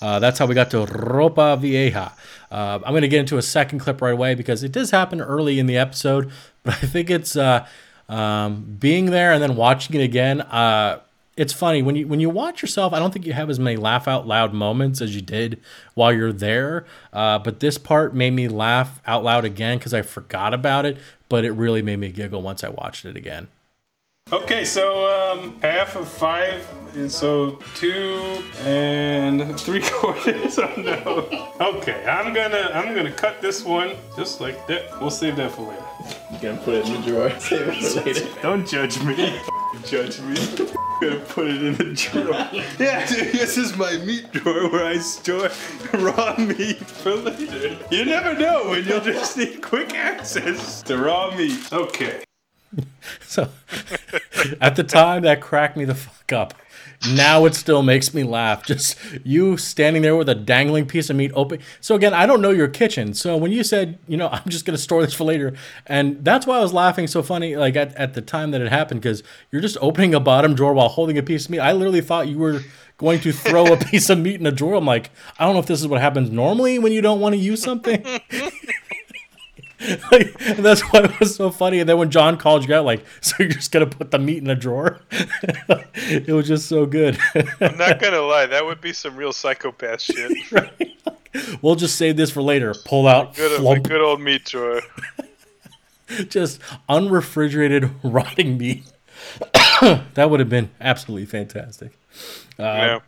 uh, that's how we got to Ropa Vieja. Uh, I'm going to get into a second clip right away because it does happen early in the episode, but I think it's uh, um, being there and then watching it again. Uh, it's funny when you when you watch yourself. I don't think you have as many laugh out loud moments as you did while you're there. Uh, but this part made me laugh out loud again because I forgot about it. But it really made me giggle once I watched it again. Okay, so um, half of five, and so two and *laughs* three quarters. *laughs* Oh no. Okay, I'm gonna I'm gonna cut this one just like that. We'll save that for later. You're gonna put it in the drawer. *laughs* Save it for later. Don't judge me. judge me. I'm gonna put it in the drawer. Yeah, dude, this is my meat drawer where I store raw meat for later. You never know when you'll just need quick access to raw meat. Okay. *laughs* So at the time that cracked me the fuck up. Now it still makes me laugh. Just you standing there with a dangling piece of meat open. So again, I don't know your kitchen. So when you said, you know, *laughs* I'm just gonna store this for later, and that's why I was laughing so funny, like at, at the time that it happened, because you're just opening a bottom drawer while holding a piece of meat. I literally thought you were going to throw a *laughs* piece of meat in a drawer. I'm like, I don't know if this is what happens normally when you don't want to use something. *laughs* like, and that's why it was so funny. And then when John called you out, like, *laughs* so you're just gonna put the meat in a drawer? *laughs* it was just so good. I'm not gonna lie, that would be some real psychopath shit. we'll just save this for later. Pull out, Good, the flump, good old meat drawer. just unrefrigerated rotting meat. *coughs* that would have been absolutely fantastic. Uh, yeah.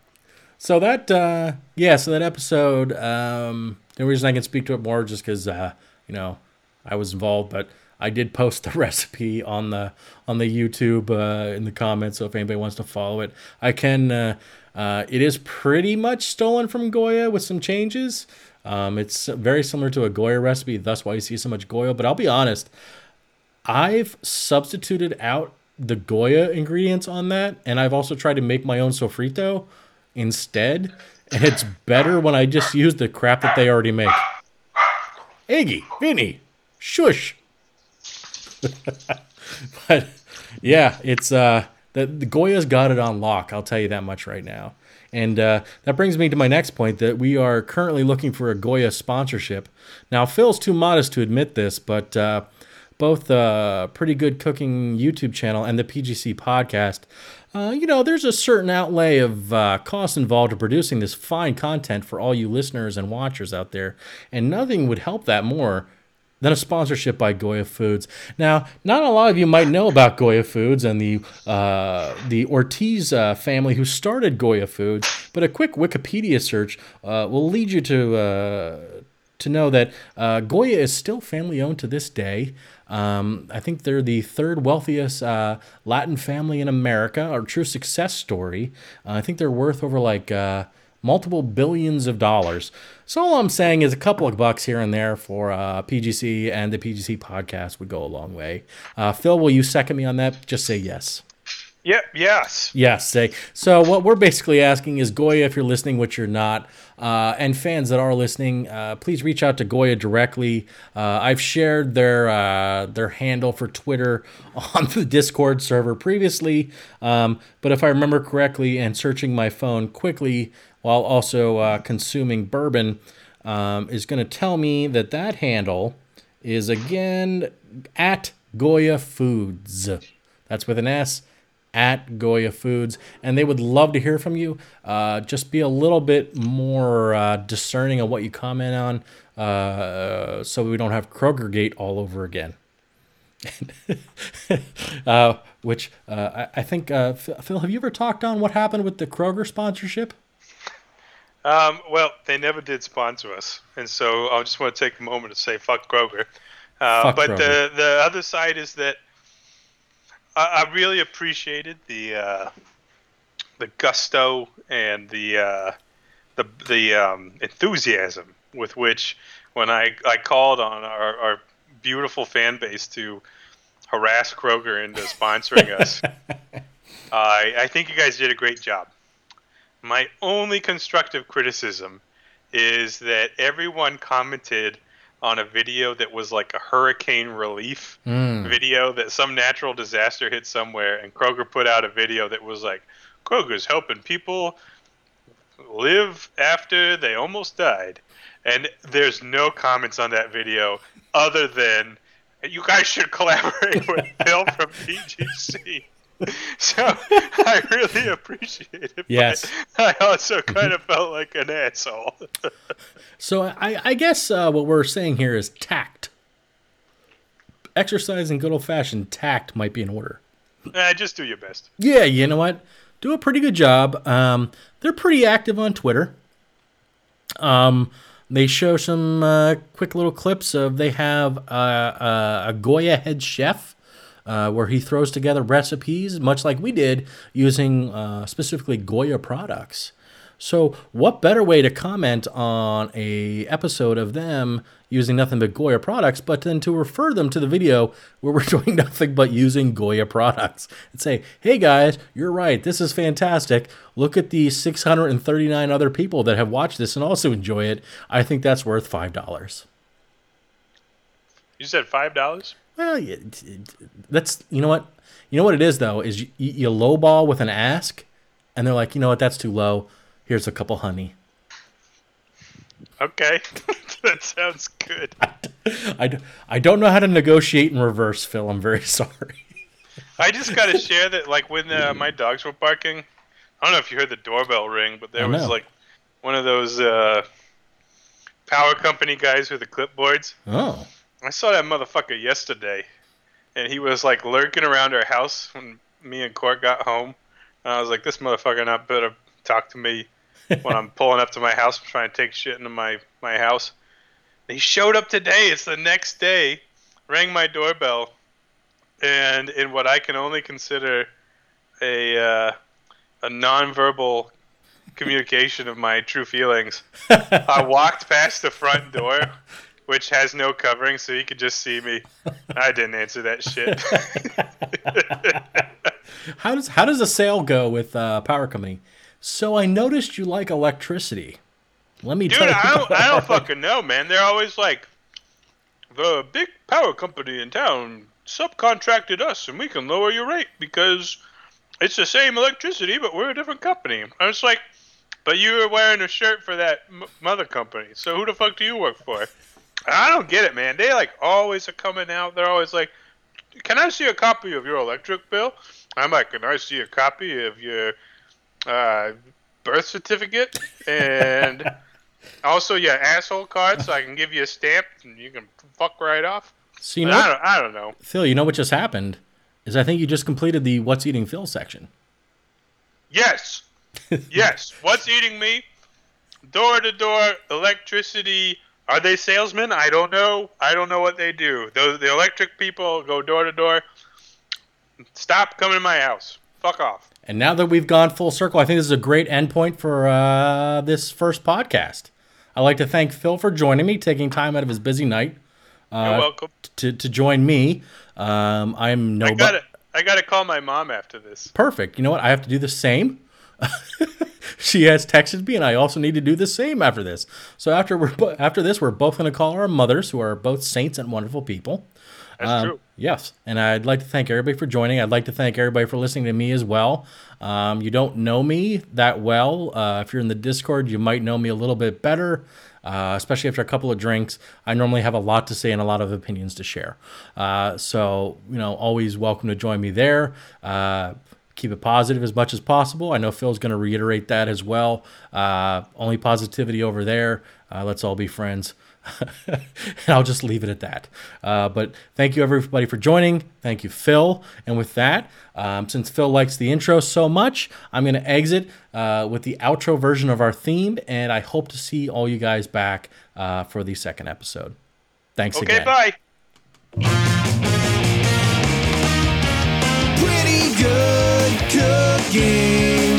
So that, uh, yeah, so that episode, um, the reason I can speak to it more just because, uh, you know, I was involved, but I did post *laughs* the recipe on the on the YouTube uh, in the comments. So if anybody wants to follow it, I can. Uh, uh, it is pretty much stolen from Goya with some changes. Um, it's very similar to a Goya recipe. That's why you see so much Goya. But I'll be honest, I've substituted out the Goya ingredients on that, and I've also tried to make my own sofrito instead. And it's better when I just use the crap that they already make. Iggy, Vinny, shush. *laughs* but yeah, it's uh the, Goya's got it on lock. I'll tell you that much right now. And uh, that brings me to my next point that we are currently looking for a Goya sponsorship. Now, Phil's too modest to admit this, but uh, both the Pretty Good Cooking YouTube channel and the PGC podcast, uh, you know, there's a certain outlay of uh, cost involved in producing this fine content for all you listeners and watchers out there. And nothing would help that more than a sponsorship by Goya Foods. Now, not a lot of you might know about Goya Foods and the uh, the Ortiz uh, family who started Goya Foods, but a quick Wikipedia search uh, will lead you to uh, to know that uh, Goya is still family owned to this day. Um, I think they're the third wealthiest uh, Latin family in America, a true success story. I think they're worth over like multiple billions of dollars. So all I'm saying is a couple of bucks here and there for uh, PGC and the PGC podcast would go a long way. Uh, Phil, will you second me on that? Just say yes. Yep. Yes. Yes. Say so. What we're basically asking is Goya, if you're listening, which you're not, uh, and fans that are listening, uh, please reach out to Goya directly. Uh, I've shared their uh, their handle for Twitter *laughs* on the Discord server previously, um, but if I remember correctly, and searching my phone quickly while also uh, consuming bourbon, um, is going to tell me that that handle is again at Goya Foods. That's with an S at Goya Foods, and they would love to hear from you. Uh, just be a little bit more uh, discerning of what you comment on, uh, so we don't have Kroger Gate all over again. *laughs* Uh, which uh, I, I think, uh, Phil, have you ever talked on what happened with the Kroger sponsorship? Um, well, they never did sponsor us, and so I just want to take a moment to say fuck Kroger. Uh, Fuck but Kroger. the the other side is that I, I really appreciated the uh, the gusto and the uh, the the um, enthusiasm with which when I I called on our, our beautiful fan base to harass Kroger into sponsoring us. *laughs* I I think you guys did a great job. My only constructive criticism is that everyone commented on a video that was like a hurricane relief Mm. video that some natural disaster hit somewhere, and Kroger put out a video that was like, Kroger's helping people live after they almost died. And there's no comments on that video other than you guys should collaborate with *laughs* Phil from PGC. *laughs* So I really appreciate it. Yes. I also kind of felt like an asshole. *laughs* So I, I guess uh, what we're saying here is tact. Exercise and good old fashioned tact might be in order. Eh, just do your best. Yeah, you know what? Do a pretty good job. Um, they're pretty active on Twitter. Um, they show some uh, quick little clips of they have uh, uh, a Goya head chef uh, where he throws together recipes, much like we did, using uh, specifically Goya products. So, what better way to comment on a episode of them using nothing but Goya products, but then to refer them to the video where we're *laughs* doing nothing but using Goya products and say, "Hey guys, you're right. This is fantastic. Look at the 639 other people that have watched this and also enjoy it. I think that's worth five dollars." You said five dollars? Well, yeah, it- it- that's you know what you know what it is though is you, you lowball with an ask, and they're like, you know what, that's too low. Here's a couple honey. Okay, *laughs* that sounds good. *laughs* I I don't know how to negotiate in reverse, Phil. I'm very *laughs* sorry. I just got to share that, like when uh, my dogs were barking. I don't know if you heard the doorbell ring, but there was like one of those uh, power company guys with the clipboards. Oh, I saw that motherfucker yesterday, and he was like lurking around our house when me and Court got home. And I was like, this motherfucker not better talk to me when I'm *laughs* pulling up to my house trying to take shit into my, my house. And he showed up today. It's the next day. Rang my doorbell, and in what I can only consider a uh, a nonverbal communication of my true feelings, I *laughs* walked past the front door, which has no covering, so he could just see me. I didn't answer that shit. *laughs* how does how does a sale go with uh, power company? So I noticed you like electricity. Let me Dude, tell you. I don't, I don't *laughs* fucking know, man. They're always like, the big power company in town subcontracted us, and we can lower your rate because it's the same electricity, but we're a different company. I was like, but you were wearing a shirt for that m- mother company, so who the fuck do you work for? I don't get it, man. They like always are coming out. They're always like, "Can I see a copy of your electric bill?" I'm like, "Can I see a copy of your uh, birth certificate and *laughs* also your asshole card, so I can give you a stamp and you can fuck right off?" So you know, I don't, I don't know. Phil, you know what just happened? Is I think you just completed the "What's Eating Phil" section. Yes, *laughs* yes. What's eating me? Door to door electricity. Are they salesmen? I don't know. I don't know what they do. Those the electric people go door to door. Stop coming to my house. Fuck off. And now that we've gone full circle, I think this is a great endpoint for uh, this first podcast. I'd like to thank Phil for joining me, taking time out of his busy night uh, You're welcome. to, to join me. Um, I'm no I got to I got to call my mom after this. perfect. You know what? I have to do the same. *laughs* *laughs* she has texted me, and I also need to do the same after this. So after we're after this, we're both going to call our mothers, who are both saints and wonderful people. That's Um, true. Yes, and I'd like to thank everybody for joining. I'd like to thank everybody for listening to me as well. Um, you don't know me that well. Uh, if you're in the Discord, you might know me a little bit better, uh, especially after a couple of drinks. I normally have a lot to say and a lot of opinions to share. Uh, so, you know, always welcome to join me there. Uh, keep it positive as much as possible. I know Phil's going to reiterate that as well. Uh, only positivity over there. Uh, let's all be friends. *laughs* and I'll just leave it at that. Uh, but thank you, everybody, for joining. Thank you, Phil. And with that, um, since Phil likes the intro so much, I'm going to exit uh, with the outro version of our theme. And I hope to see all you guys back uh, for the second episode. Thanks okay, again. Okay, bye. Pretty good cooking.